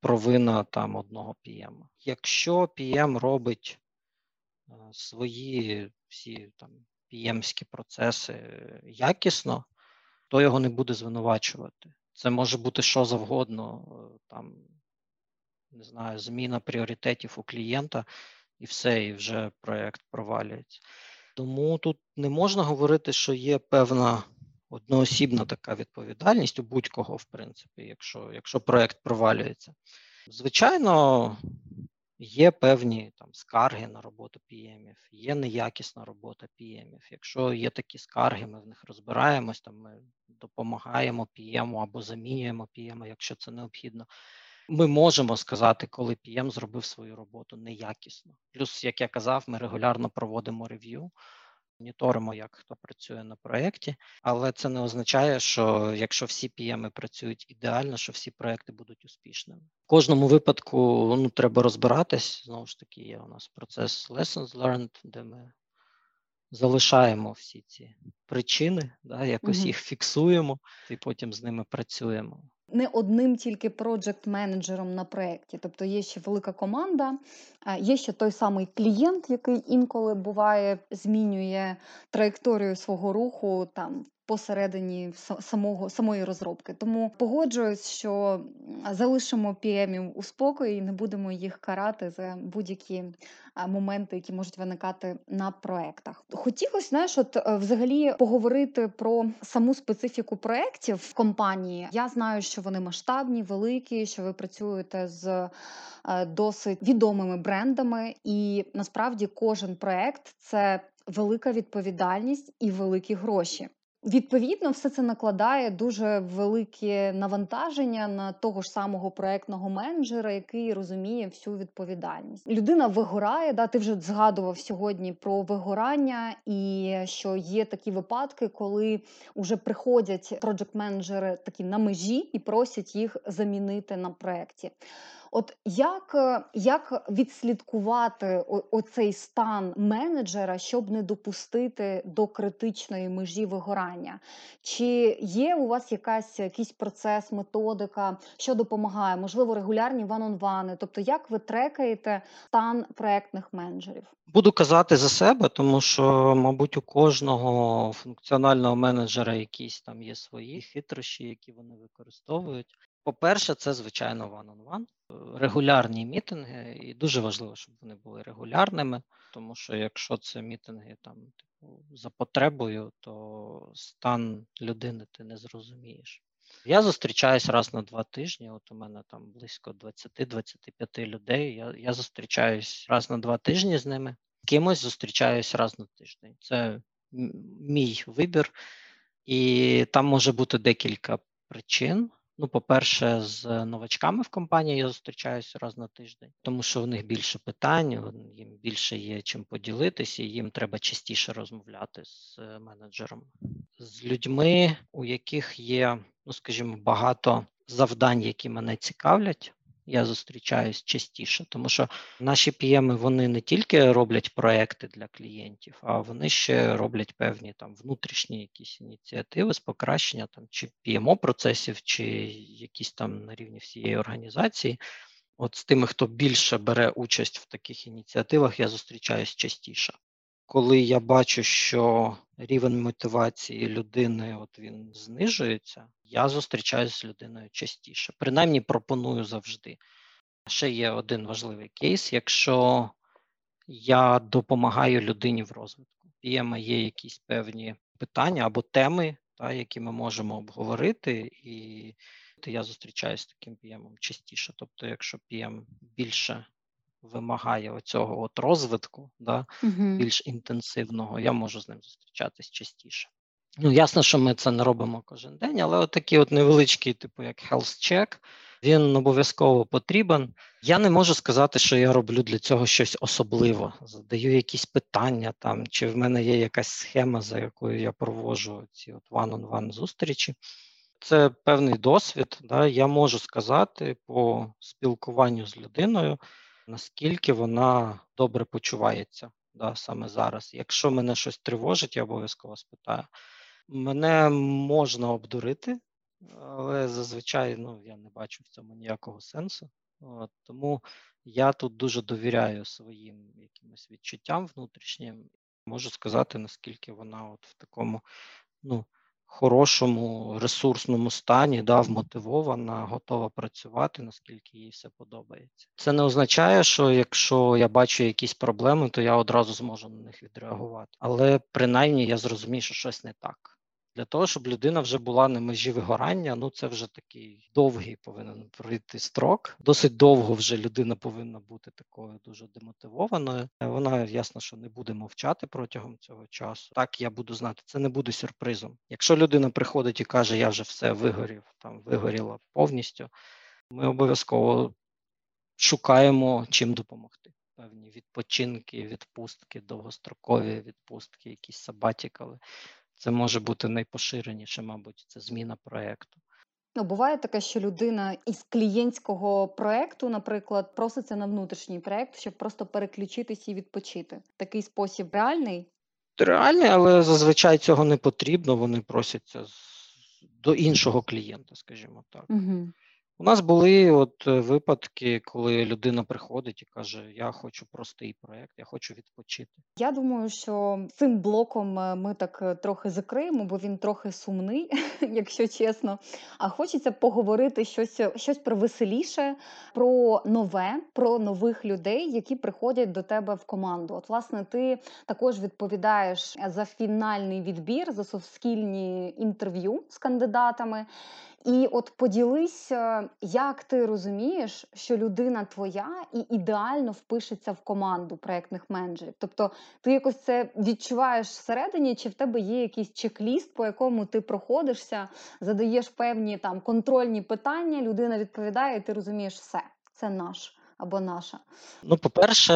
провина там одного PM. Якщо PM робить е, свої всі там PM-ські процеси якісно, то його не буде звинувачувати. Це може бути що завгодно, е, там, не знаю, зміна пріоритетів у клієнта і все, і вже проєкт провалюється. Тому тут не можна говорити, що є певна одноосібна така відповідальність у будь-кого, в принципі, якщо якщо проект провалюється. Звичайно, є певні там скарги на роботу PM, є неякісна робота PM. Якщо є такі скарги, ми в них розбираємось, там ми допомагаємо PM або замінюємо PM, якщо це необхідно. Ми можемо сказати, коли PM зробив свою роботу неякісно. Плюс, як я казав, ми регулярно проводимо рев'ю моніторимо, як хто працює на проєкті, але це не означає, що якщо всі PM працюють ідеально, що всі проекти будуть успішними. В кожному випадку ну, треба розбиратись. Знову ж таки, є у нас процес Lessons Learned, де ми залишаємо всі ці причини, да, якось угу. їх фіксуємо і потім з ними працюємо не одним тільки проджект-менеджером на проєкті. Тобто є ще велика команда, є ще той самий клієнт, який інколи буває, змінює траєкторію свого руху там посередині самого самої розробки. Тому погоджуюсь, що залишимо PM у спокої і не будемо їх карати за будь-які моменти, які можуть виникати на проектах. Хотілося знаєш, от е, взагалі поговорити про саму специфіку проєктів в компанії. Я знаю, що вони масштабні, великі, що ви працюєте з е, досить відомими брендами, і насправді кожен проект це велика відповідальність і великі гроші. Відповідно, все це накладає дуже велике навантаження на того ж самого проектного менеджера, який розуміє всю відповідальність. Людина вигорає. Да, ти вже згадував сьогодні про вигорання, і що є такі випадки, коли вже приходять проджект-менеджери такі на межі і просять їх замінити на проекті. От як е, як відслідкувати оцей стан менеджера, щоб не допустити до критичної межі вигорання? Чи є у вас якась якийсь процес, методика, що допомагає? Можливо, регулярні ван-он-вани? Тобто, як ви трекаєте стан проектних менеджерів? Буду казати за себе, тому що, мабуть, у кожного функціонального менеджера якісь там є свої хитрощі, які вони використовують. По-перше, це звичайно one-on-one, регулярні мітинги, і дуже важливо, щоб вони були регулярними, тому що якщо це мітинги там типу за потребою, то стан людини ти не зрозумієш. Я зустрічаюсь раз на два тижні. От у мене там близько 20-25 людей. Я я зустрічаюсь раз на два тижні з ними. Кимось зустрічаюсь раз на тиждень. Це мій вибір, і там може бути декілька причин. Ну, по-перше, з новачками в компанії я зустрічаюся раз на тиждень, тому що в них більше питань, їм більше є чим поділитися, і їм треба частіше розмовляти з менеджером, з людьми, у яких є, ну скажімо, багато завдань, які мене цікавлять я зустрічаюсь частіше, тому що наші PM, вони не тільки роблять проекти для клієнтів, а вони ще роблять певні там внутрішні якісь ініціативи з покращення там чи PMO процесів, чи якісь там на рівні всієї організації. От з тими, хто більше бере участь в таких ініціативах, я зустрічаюсь частіше. Коли я бачу, що рівень мотивації людини от він знижується, я зустрічаюся з людиною частіше. Принаймні пропоную завжди. Ще є один важливий кейс, якщо я допомагаю людині в розвитку. PM є якісь певні питання або теми, та, які ми можемо обговорити, і я зустрічаюся з таким PM частіше. Тобто, якщо PM більше вимагає оцього от розвитку, да, uh більш інтенсивного, я можу з ним зустрічатись частіше. Ну, ясно, що ми це не робимо кожен день, але от такий от невеличкий, типу як health check, він обов'язково потрібен. Я не можу сказати, що я роблю для цього щось особливе. Задаю якісь питання там, чи в мене є якась схема, за якою я проводжу ці от one-on-one зустрічі. Це певний досвід. Да? Я можу сказати по спілкуванню з людиною, наскільки вона добре почувається да, саме зараз. Якщо мене щось тривожить, я обов'язково спитаю. Мене можна обдурити, але зазвичай ну, я не бачу в цьому ніякого сенсу. От, Тому я тут дуже довіряю своїм якимось відчуттям внутрішнім. Можу сказати, наскільки вона от в такому ну, хорошому ресурсному стані, да, вмотивована, готова працювати, наскільки їй все подобається. Це не означає, що якщо я бачу якісь проблеми, то я одразу зможу на них відреагувати. Але принаймні я зрозумію, що щось не так. Для того, щоб людина вже була на межі вигорання, ну це вже такий довгий повинен пройти строк. Досить довго вже людина повинна бути такою дуже демотивованою. Вона ясно, що не буде мовчати протягом цього часу. Так я буду знати, це не буде сюрпризом. Якщо людина приходить і каже, я вже все вигорів, там вигоріла повністю, ми обов'язково шукаємо чим допомогти. Певні відпочинки, відпустки, довгострокові відпустки, якісь сабатікали. Це може бути найпоширеніше, мабуть, це зміна проєкту. Ну, буває таке, що людина із клієнтського проекту, наприклад, проситься на внутрішній проект, щоб просто переключитись і відпочити. Такий спосіб реальний? Реальний, але зазвичай цього не потрібно. Вони просяться до іншого клієнта, скажімо так. Угу. У нас були от е, випадки, коли людина приходить і каже: Я хочу простий проект, я хочу відпочити. Я думаю, що цим блоком е, ми так е, трохи закриємо, бо він трохи сумний, якщо чесно. А хочеться поговорити щось щось про веселіше, про нове, про нових людей, які приходять до тебе в команду. От, власне, ти також відповідаєш за фінальний відбір, за совскільні інтерв'ю з кандидатами. І от поділись, як ти розумієш, що людина твоя і ідеально впишеться в команду проектних менеджерів. Тобто ти якось це відчуваєш всередині, чи в тебе є якийсь чек-ліст, по якому ти проходишся, задаєш певні там контрольні питання, людина відповідає, і ти розумієш, все, це наш або наша. Ну, по-перше,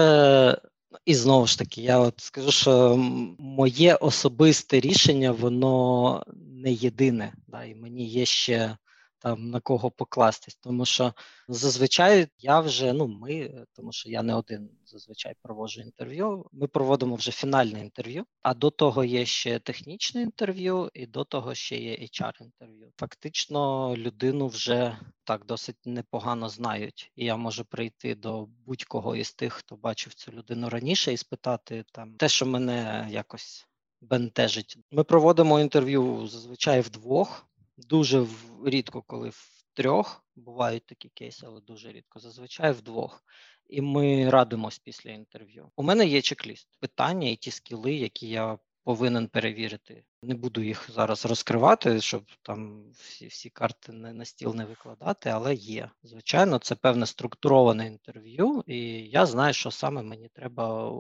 і знову ж таки, я от скажу, що моє особисте рішення, воно не єдине. Да, І мені є ще там на кого покластись. Тому що зазвичай я вже, ну ми, тому що я не один зазвичай проводжу інтерв'ю. Ми проводимо вже фінальне інтерв'ю, а до того є ще технічне інтерв'ю, і до того ще є HR-інтерв'ю. Фактично, людину вже так досить непогано знають, і я можу прийти до будь-кого із тих, хто бачив цю людину раніше, і спитати там те, що мене якось бентежить. Ми проводимо інтерв'ю зазвичай вдвох. Дуже рідко, коли в трьох бувають такі кейси, але дуже рідко. Зазвичай вдвох. І ми радимось після інтерв'ю. У мене є чек-ліст питання і ті скіли, які я повинен перевірити. Не буду їх зараз розкривати, щоб там всі всі карти не на стіл не викладати, але є. Звичайно, це певне структуроване інтерв'ю, і я знаю, що саме мені треба.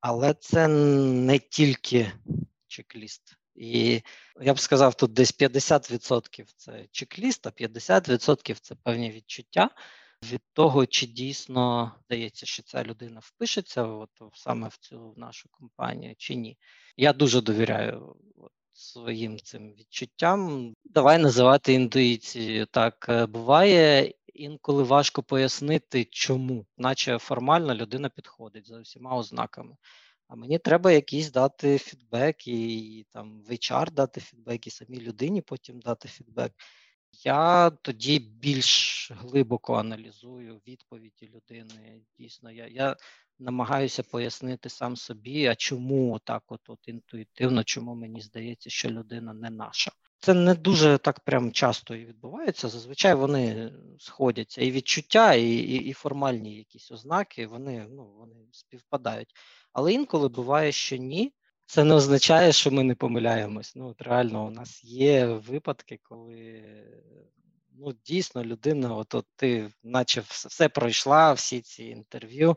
Але це не тільки чек-ліст. І я б сказав, тут десь 50% це чек-ліст, а 50% це певні відчуття від того, чи дійсно здається, що ця людина впишеться от, саме в цю нашу компанію, чи ні. Я дуже довіряю от, своїм цим відчуттям. Давай називати інтуїцією. Так е, буває. Інколи важко пояснити, чому, наче формально людина підходить за всіма ознаками. А мені треба якийсь дати фідбек, і там в HR дати фідбек, і самій людині потім дати фідбек. Я тоді більш глибоко аналізую відповіді людини. Дійсно, я я намагаюся пояснити сам собі, а чому так, от, от інтуїтивно, чому мені здається, що людина не наша. Це не дуже так прям часто і відбувається. Зазвичай вони сходяться і відчуття, і і, і формальні якісь ознаки, вони ну, вони співпадають. Але інколи буває, що ні. Це не означає, що ми не помиляємось. Ну, от реально, у нас є випадки, коли ну, дійсно людина, от, от ти, наче все пройшла, всі ці інтерв'ю,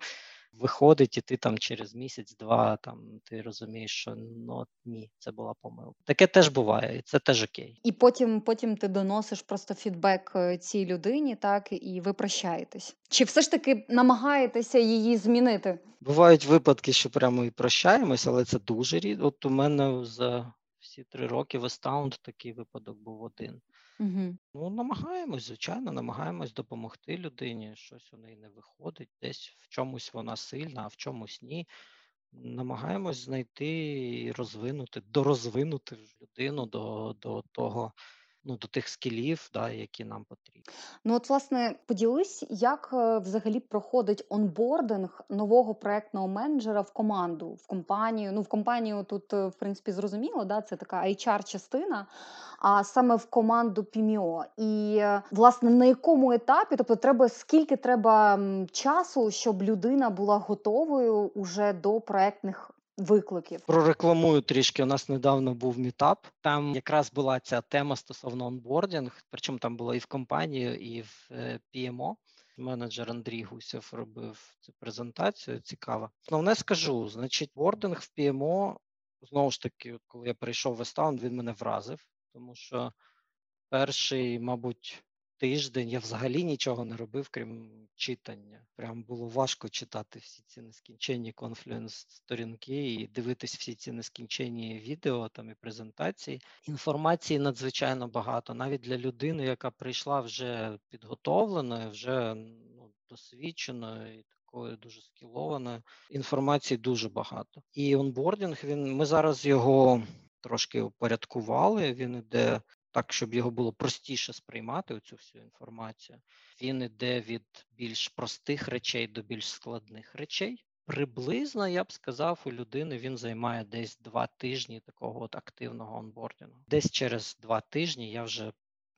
виходить, і ти там через місяць-два там ти розумієш, що ну ні, це була помилка. Таке теж буває, і це теж окей. І потім потім ти доносиш просто фідбек е, цій людині, так і ви прощаєтесь. Чи все ж таки намагаєтеся її змінити? Бувають випадки, що прямо і прощаємось, але це дуже рідко. От у мене за всі три роки в Естаунд такий випадок був один. Угу. Ну, намагаємось, звичайно, намагаємось допомогти людині. Щось у неї не виходить, десь в чомусь вона сильна, а в чомусь ні. Намагаємось знайти і розвинути, дорозвинути людину до, до того ну, до тих скілів, да, які нам потрібні. Ну, от, власне, поділись, як е, взагалі проходить онбординг нового проектного менеджера в команду, в компанію. Ну, в компанію тут, е, в принципі, зрозуміло, да, це така HR-частина, а саме в команду PMO. І, е, власне, на якому етапі, тобто, треба скільки треба часу, щоб людина була готовою уже до проектних викликів. Прорекламую трішки. У нас недавно був мітап. Там якраз була ця тема стосовно онбордінг, причому там було і в компанію, і в е, PMO. Менеджер Андрій Гусєв робив цю презентацію. Цікаво. Основне скажу, значить, бординг в PMO, знову ж таки, коли я прийшов в Естаун, він мене вразив, тому що перший, мабуть, тиждень я взагалі нічого не робив, крім читання. Прям було важко читати всі ці нескінченні конфлюенс сторінки і дивитись всі ці нескінченні відео там і презентації. Інформації надзвичайно багато, навіть для людини, яка прийшла вже підготовленою, вже ну, досвідченою такою дуже скілованою. Інформації дуже багато. І онбордінг він ми зараз його. Трошки упорядкували, він іде так, щоб його було простіше сприймати цю всю інформацію. Він іде від більш простих речей до більш складних речей. Приблизно, я б сказав, у людини він займає десь два тижні такого от активного онбордінгу. Десь через два тижні я вже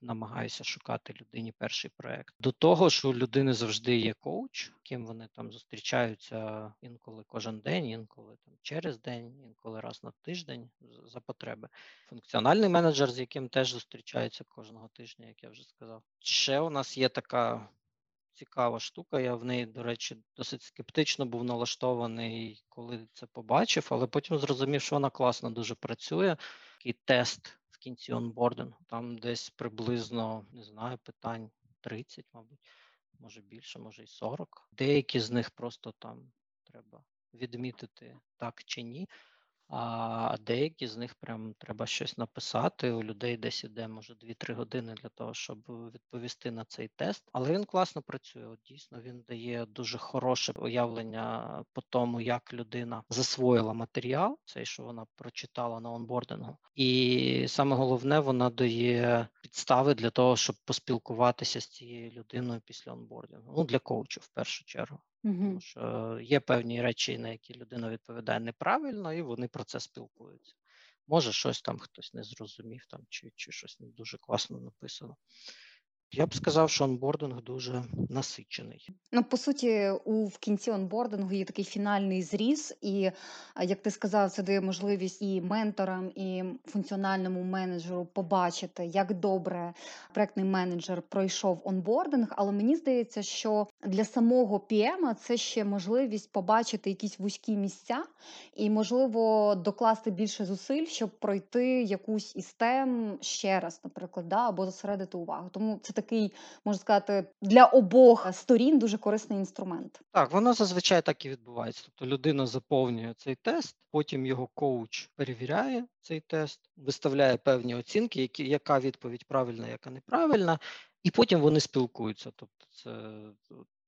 намагаюся шукати людині перший проект. До того ж, у людини завжди є коуч, ким вони там зустрічаються інколи кожен день, інколи там через день, інколи раз на тиждень за потреби. Функціональний менеджер, з яким теж зустрічаються кожного тижня, як я вже сказав. Ще у нас є така. Цікава штука, я в неї, до речі, досить скептично був налаштований, коли це побачив, але потім зрозумів, що вона класно дуже працює. Такий тест кінці онбордингу. Там десь приблизно не знаю, питань 30, мабуть, може більше, може і 40. Деякі з них просто там треба відмітити так чи ні. А деякі з них прям треба щось написати. У людей десь іде, може, 2-3 години для того, щоб відповісти на цей тест. Але він класно працює. От Дійсно, він дає дуже хороше уявлення по тому, як людина засвоїла матеріал, цей що вона прочитала на онбордингу. І саме головне, вона дає підстави для того, щоб поспілкуватися з цією людиною після онбордингу. Ну для коучу в першу чергу. Тому що є певні речі, на які людина відповідає неправильно, і вони про це спілкуються. Може, щось там хтось не зрозумів, там чи чи щось не дуже класно написано. Я б сказав, що онбординг дуже насичений. Ну, по суті, у в кінці онбордингу є такий фінальний зріз, і як ти сказав, це дає можливість і менторам, і функціональному менеджеру побачити, як добре проектний менеджер пройшов онбординг. Але мені здається, що для самого PM це ще можливість побачити якісь вузькі місця і, можливо, докласти більше зусиль, щоб пройти якусь із тем ще раз, наприклад, да, або зосередити увагу. Тому це такий, можна сказати, для обох сторін дуже корисний інструмент. Так, воно зазвичай так і відбувається. Тобто людина заповнює цей тест, потім його коуч перевіряє цей тест, виставляє певні оцінки, які, яка відповідь правильна, яка неправильна, і потім вони спілкуються. Тобто, це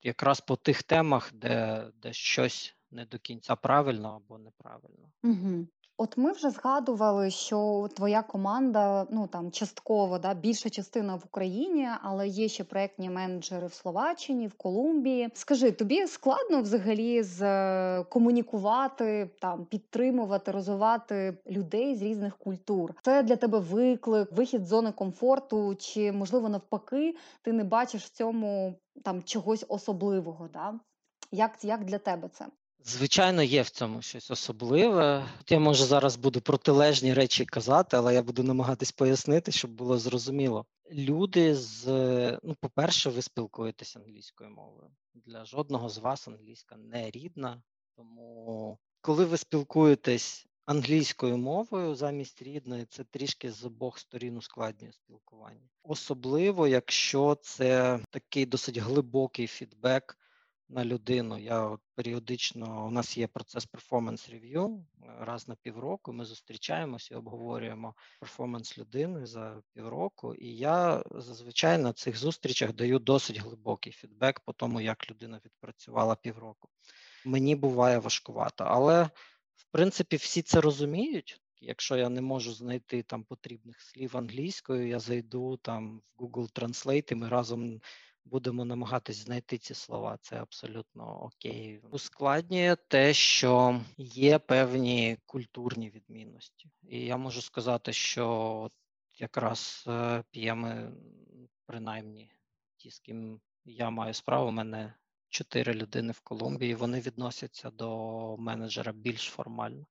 якраз по тих темах, де, де щось не до кінця правильно або неправильно. Угу. От ми вже згадували, що твоя команда, ну там частково, да, більша частина в Україні, але є ще проектні менеджери в Словаччині, в Колумбії. Скажи, тобі складно взагалі з е, комунікувати, там підтримувати, розвивати людей з різних культур? Це для тебе виклик, вихід з зони комфорту, чи можливо навпаки, ти не бачиш в цьому там чогось особливого? Да? Як, як для тебе це? Звичайно, є в цьому щось особливе. Я може зараз буду протилежні речі казати, але я буду намагатись пояснити, щоб було зрозуміло. Люди з ну, по-перше, ви спілкуєтесь англійською мовою. Для жодного з вас англійська не рідна. Тому, коли ви спілкуєтесь англійською мовою замість рідної, це трішки з обох сторін ускладнює спілкування. Особливо, якщо це такий досить глибокий фідбек на людину. Я от періодично у нас є процес перформанс рев'ю раз на півроку. Ми зустрічаємося і обговорюємо перформанс людини за півроку. І я зазвичай на цих зустрічах даю досить глибокий фідбек по тому, як людина відпрацювала півроку. Мені буває важкувато, але в принципі всі це розуміють. Якщо я не можу знайти там потрібних слів англійською, я зайду там в Google Translate і ми разом будемо намагатись знайти ці слова. Це абсолютно окей. Ускладнює те, що є певні культурні відмінності, і я можу сказати, що якраз е, п'єми, принаймні ті, з ким я маю справу, у мене чотири людини в Колумбії. Вони відносяться до менеджера більш формально.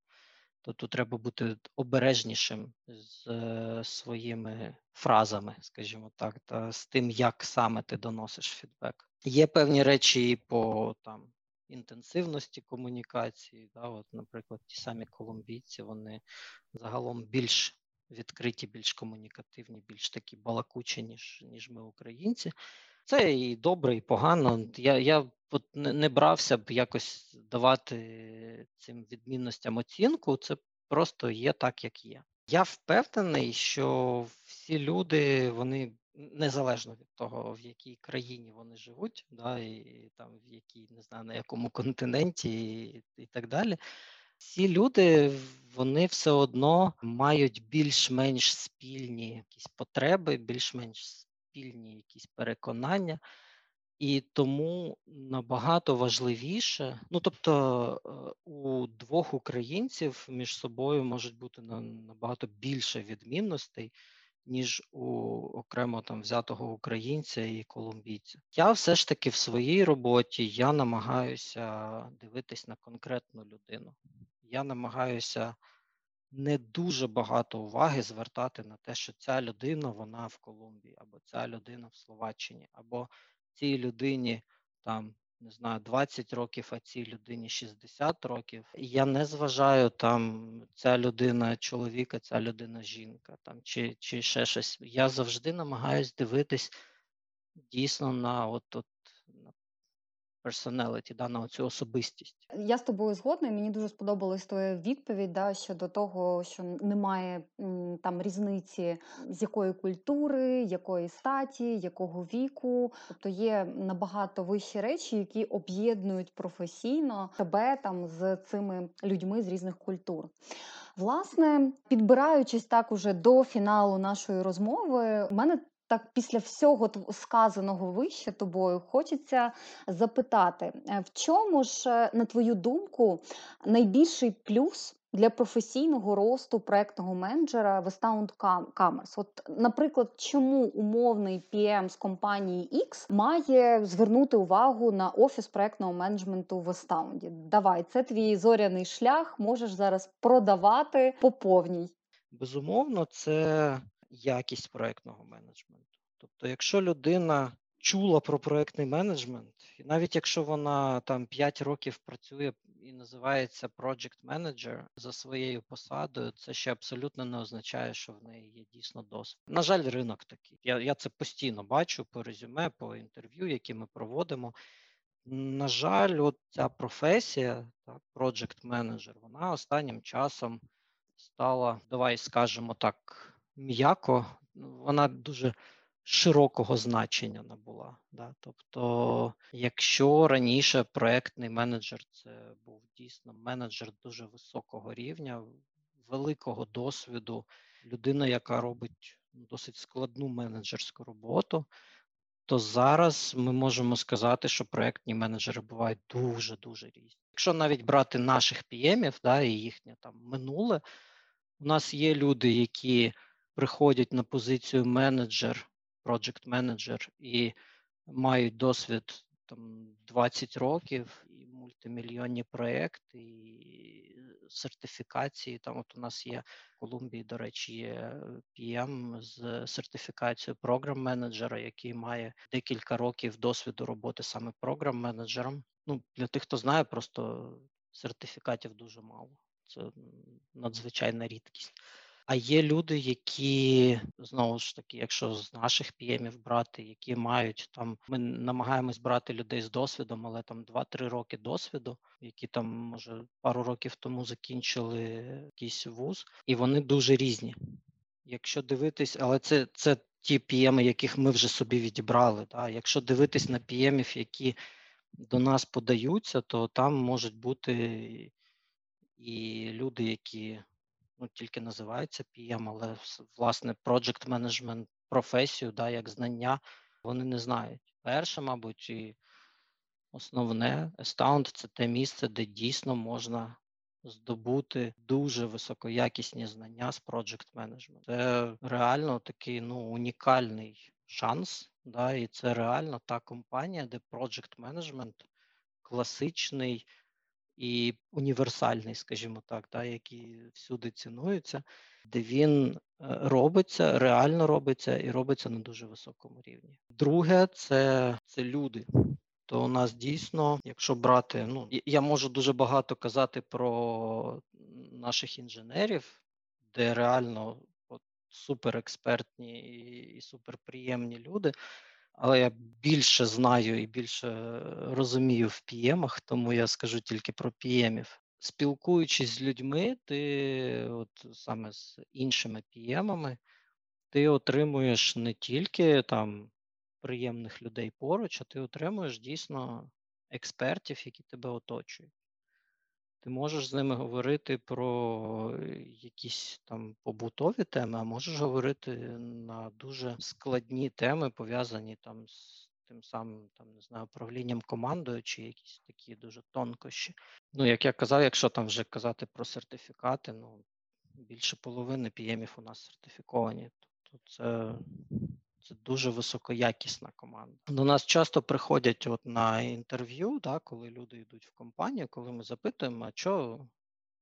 То тут треба бути обережнішим з е, своїми фразами, скажімо так, та з тим, як саме ти доносиш фідбек. Є певні речі по там інтенсивності комунікації. Да, от, Наприклад, ті самі колумбійці, вони загалом більш відкриті, більш комунікативні, більш такі балакучі, ніж ніж ми, українці. Це і добре, і погано. Я я от не, брався б якось давати цим відмінностям оцінку. Це просто є так, як є. Я впевнений, що всі люди, вони незалежно від того, в якій країні вони живуть, да, і там в якій не знаю на якому континенті, і, і так далі. Всі люди вони все одно мають більш-менш спільні якісь потреби, більш-менш спільні якісь переконання, і тому набагато важливіше, ну тобто е, у двох українців між собою можуть бути набагато більше відмінностей, ніж у окремо там взятого українця і колумбійця. Я все ж таки в своїй роботі я намагаюся дивитись на конкретну людину. Я намагаюся не дуже багато уваги звертати на те, що ця людина вона в Колумбії, або ця людина в Словаччині, або цій людині там не знаю 20 років, а цій людині 60 років. Я не зважаю там ця людина чоловіка, ця людина жінка, там чи чи ще щось. Я завжди намагаюсь дивитись дійсно на от, от personality, да, цю особистість. Я з тобою згодна. Мені дуже сподобалась твоя відповідь да, щодо того, що немає там різниці з якої культури, якої статі, якого віку. Тобто є набагато вищі речі, які об'єднують професійно тебе там з цими людьми з різних культур. Власне, підбираючись так уже до фіналу нашої розмови, у мене так, після всього сказаного вище тобою, хочеться запитати, е, в чому ж, е, на твою думку, найбільший плюс для професійного росту проектного менеджера в Astound Commerce? От, наприклад, чому умовний PM з компанії X має звернути увагу на офіс проектного менеджменту в Astound? Давай, це твій зоряний шлях. Можеш зараз продавати по повній. Безумовно, це якість проектного менеджменту. Тобто, якщо людина чула про проектний менеджмент, і навіть якщо вона там 5 років працює і називається Project Manager за своєю посадою, це ще абсолютно не означає, що в неї є дійсно досвід. На жаль, ринок такий. Я я це постійно бачу по резюме, по інтерв'ю, які ми проводимо. На жаль, от ця професія, так, Project Manager, вона останнім часом стала, давай скажемо так, м'яко, вона дуже широкого значення набула. Да? Тобто, якщо раніше проектний менеджер це був дійсно менеджер дуже високого рівня, великого досвіду, людина, яка робить досить складну менеджерську роботу, то зараз ми можемо сказати, що проектні менеджери бувають дуже дуже різні. Якщо навіть брати наших піємів, да, і їхнє там минуле, у нас є люди, які приходять на позицію менеджер project менеджер і мають досвід там 20 років, і мультимільйонні проекти, і сертифікації. Там от у нас є в Колумбії, до речі, є PM з сертифікацією програм-менеджера, який має декілька років досвіду роботи саме програм-менеджером. Ну, Для тих, хто знає, просто сертифікатів дуже мало. Це надзвичайна рідкість. А є люди, які знову ж таки, якщо з наших піємів брати, які мають там, ми намагаємось брати людей з досвідом, але там 2-3 роки досвіду, які там може пару років тому закінчили якийсь вуз, і вони дуже різні. Якщо дивитись, але це це ті пієми, яких ми вже собі відібрали. Да? Якщо дивитись на піємів, які до нас подаються, то там можуть бути і люди, які ну, тільки називається PM, але власне project management професію, да, як знання, вони не знають. Перше, мабуть, і основне Astound – це те місце, де дійсно можна здобути дуже високоякісні знання з project management. Це реально такий ну, унікальний шанс, да, і це реально та компанія, де project management класичний і універсальний, скажімо так, да, який всюди цінується, де він е, робиться, реально робиться і робиться на дуже високому рівні. Друге, це, це люди. То у нас дійсно, якщо брати, ну я можу дуже багато казати про наших інженерів, де реально от, суперекспертні і суперприємні люди. Але я більше знаю і більше розумію в піємах, тому я скажу тільки про піємів. Спілкуючись з людьми, ти от саме з іншими піємами, ти отримуєш не тільки там приємних людей поруч, а ти отримуєш дійсно експертів, які тебе оточують. Ти можеш з ними говорити про якісь там побутові теми, а можеш говорити на дуже складні теми, пов'язані там з тим самим там не знаю, управлінням командою чи якісь такі дуже тонкощі. Ну, як я казав, якщо там вже казати про сертифікати, ну більше половини піємів у нас сертифіковані. Тобто це це дуже високоякісна команда. До нас часто приходять от на інтерв'ю, да, коли люди йдуть в компанію, коли ми запитуємо, а що,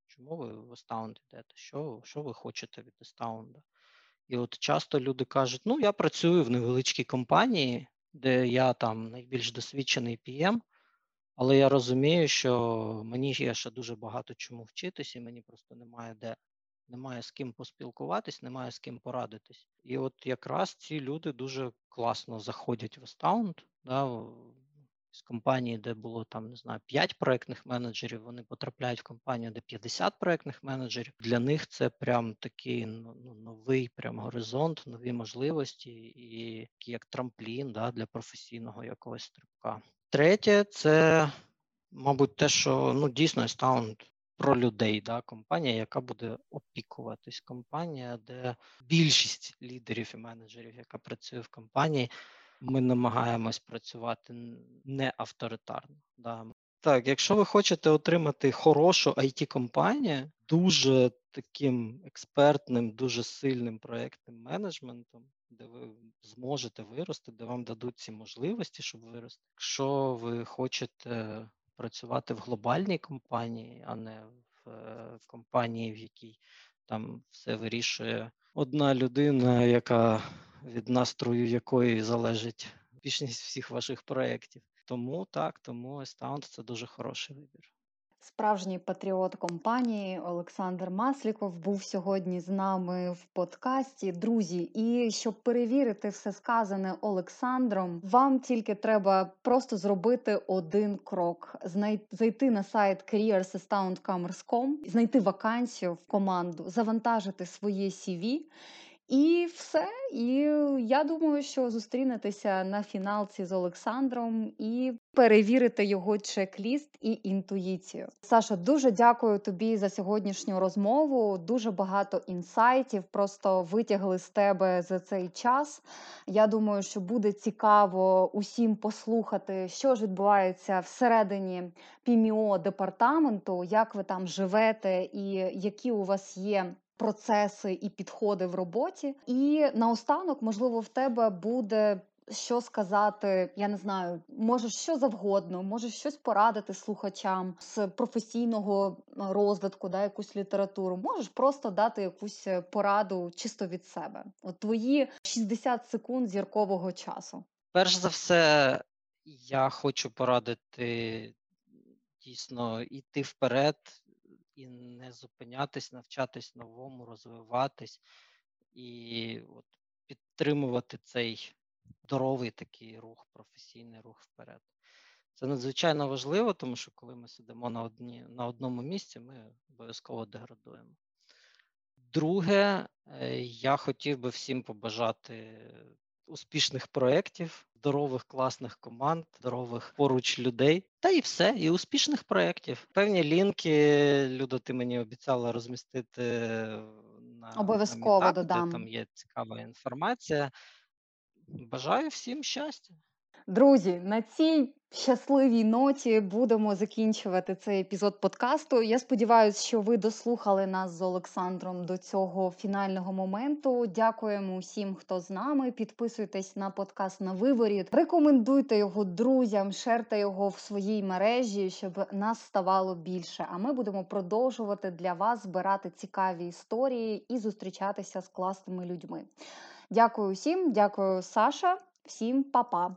чому ви в Astound йдете, що що ви хочете від Astound? І от часто люди кажуть: ну, я працюю в невеличкій компанії, де я там найбільш досвідчений PM, але я розумію, що мені є ще дуже багато чому вчитись, і мені просто немає де немає з ким поспілкуватись, немає з ким порадитись. І от якраз ці люди дуже класно заходять в Astound, да, з компанії, де було там, не знаю, 5 проектних менеджерів, вони потрапляють в компанію, де 50 проектних менеджерів. Для них це прям такий ну, ну, новий прям горизонт, нові можливості і як трамплін да, для професійного якогось стрибка. Третє, це, мабуть, те, що ну дійсно Astound про людей, да, компанія, яка буде опікуватись, компанія, де більшість лідерів і менеджерів, яка працює в компанії, ми намагаємось працювати не авторитарно. Да. Так, якщо ви хочете отримати хорошу it компанію дуже таким експертним, дуже сильним проектним менеджментом, де ви зможете вирости, де вам дадуть ці можливості, щоб вирости. Якщо ви хочете працювати в глобальній компанії, а не в е, компанії, в якій там все вирішує одна людина, яка від настрою якої залежить більшість всіх ваших проєктів. Тому так, тому Astound – це дуже хороший вибір. Справжній патріот компанії Олександр Масліков був сьогодні з нами в подкасті. Друзі, і щоб перевірити все сказане Олександром, вам тільки треба просто зробити один крок: зайти на сайт careersastoundcommerce.com, знайти вакансію в команду, завантажити своє CV – і все. І я думаю, що зустрінетеся на фіналці з Олександром і перевірите його чек-ліст і інтуїцію. Саша, дуже дякую тобі за сьогоднішню розмову. Дуже багато інсайтів просто витягли з тебе за цей час. Я думаю, що буде цікаво усім послухати, що ж відбувається всередині ПІМІО департаменту, як ви там живете, і які у вас є процеси і підходи в роботі. І наостанок, можливо, в тебе буде. Що сказати, я не знаю, можеш що завгодно, можеш щось порадити слухачам з професійного розвитку, да, якусь літературу. Можеш просто дати якусь е, пораду чисто від себе. От твої 60 секунд зіркового часу. Перш за все, я хочу порадити дійсно йти вперед, і не зупинятись, навчатись новому, розвиватись і от підтримувати цей здоровий такий рух, професійний рух вперед. Це надзвичайно важливо, тому що коли ми сидимо на одні, на одному місці, ми обов'язково деградуємо. Друге, е, я хотів би всім побажати успішних проєктів, здорових, класних команд, здорових поруч людей, та і все, і успішних проєктів. Певні лінки, Люда, ти мені обіцяла розмістити на обов'язково на додам. де там є цікава інформація. Бажаю всім щастя. Друзі, на цій щасливій ноті будемо закінчувати цей епізод подкасту. Я сподіваюся, що ви дослухали нас з Олександром до цього фінального моменту. Дякуємо усім, хто з нами. Підписуйтесь на подкаст на виворіт, рекомендуйте його друзям, шерте його в своїй мережі, щоб нас ставало більше. А ми будемо продовжувати для вас збирати цікаві історії і зустрічатися з класними людьми. Дякую всім, дякую, Саша. Всім па-па!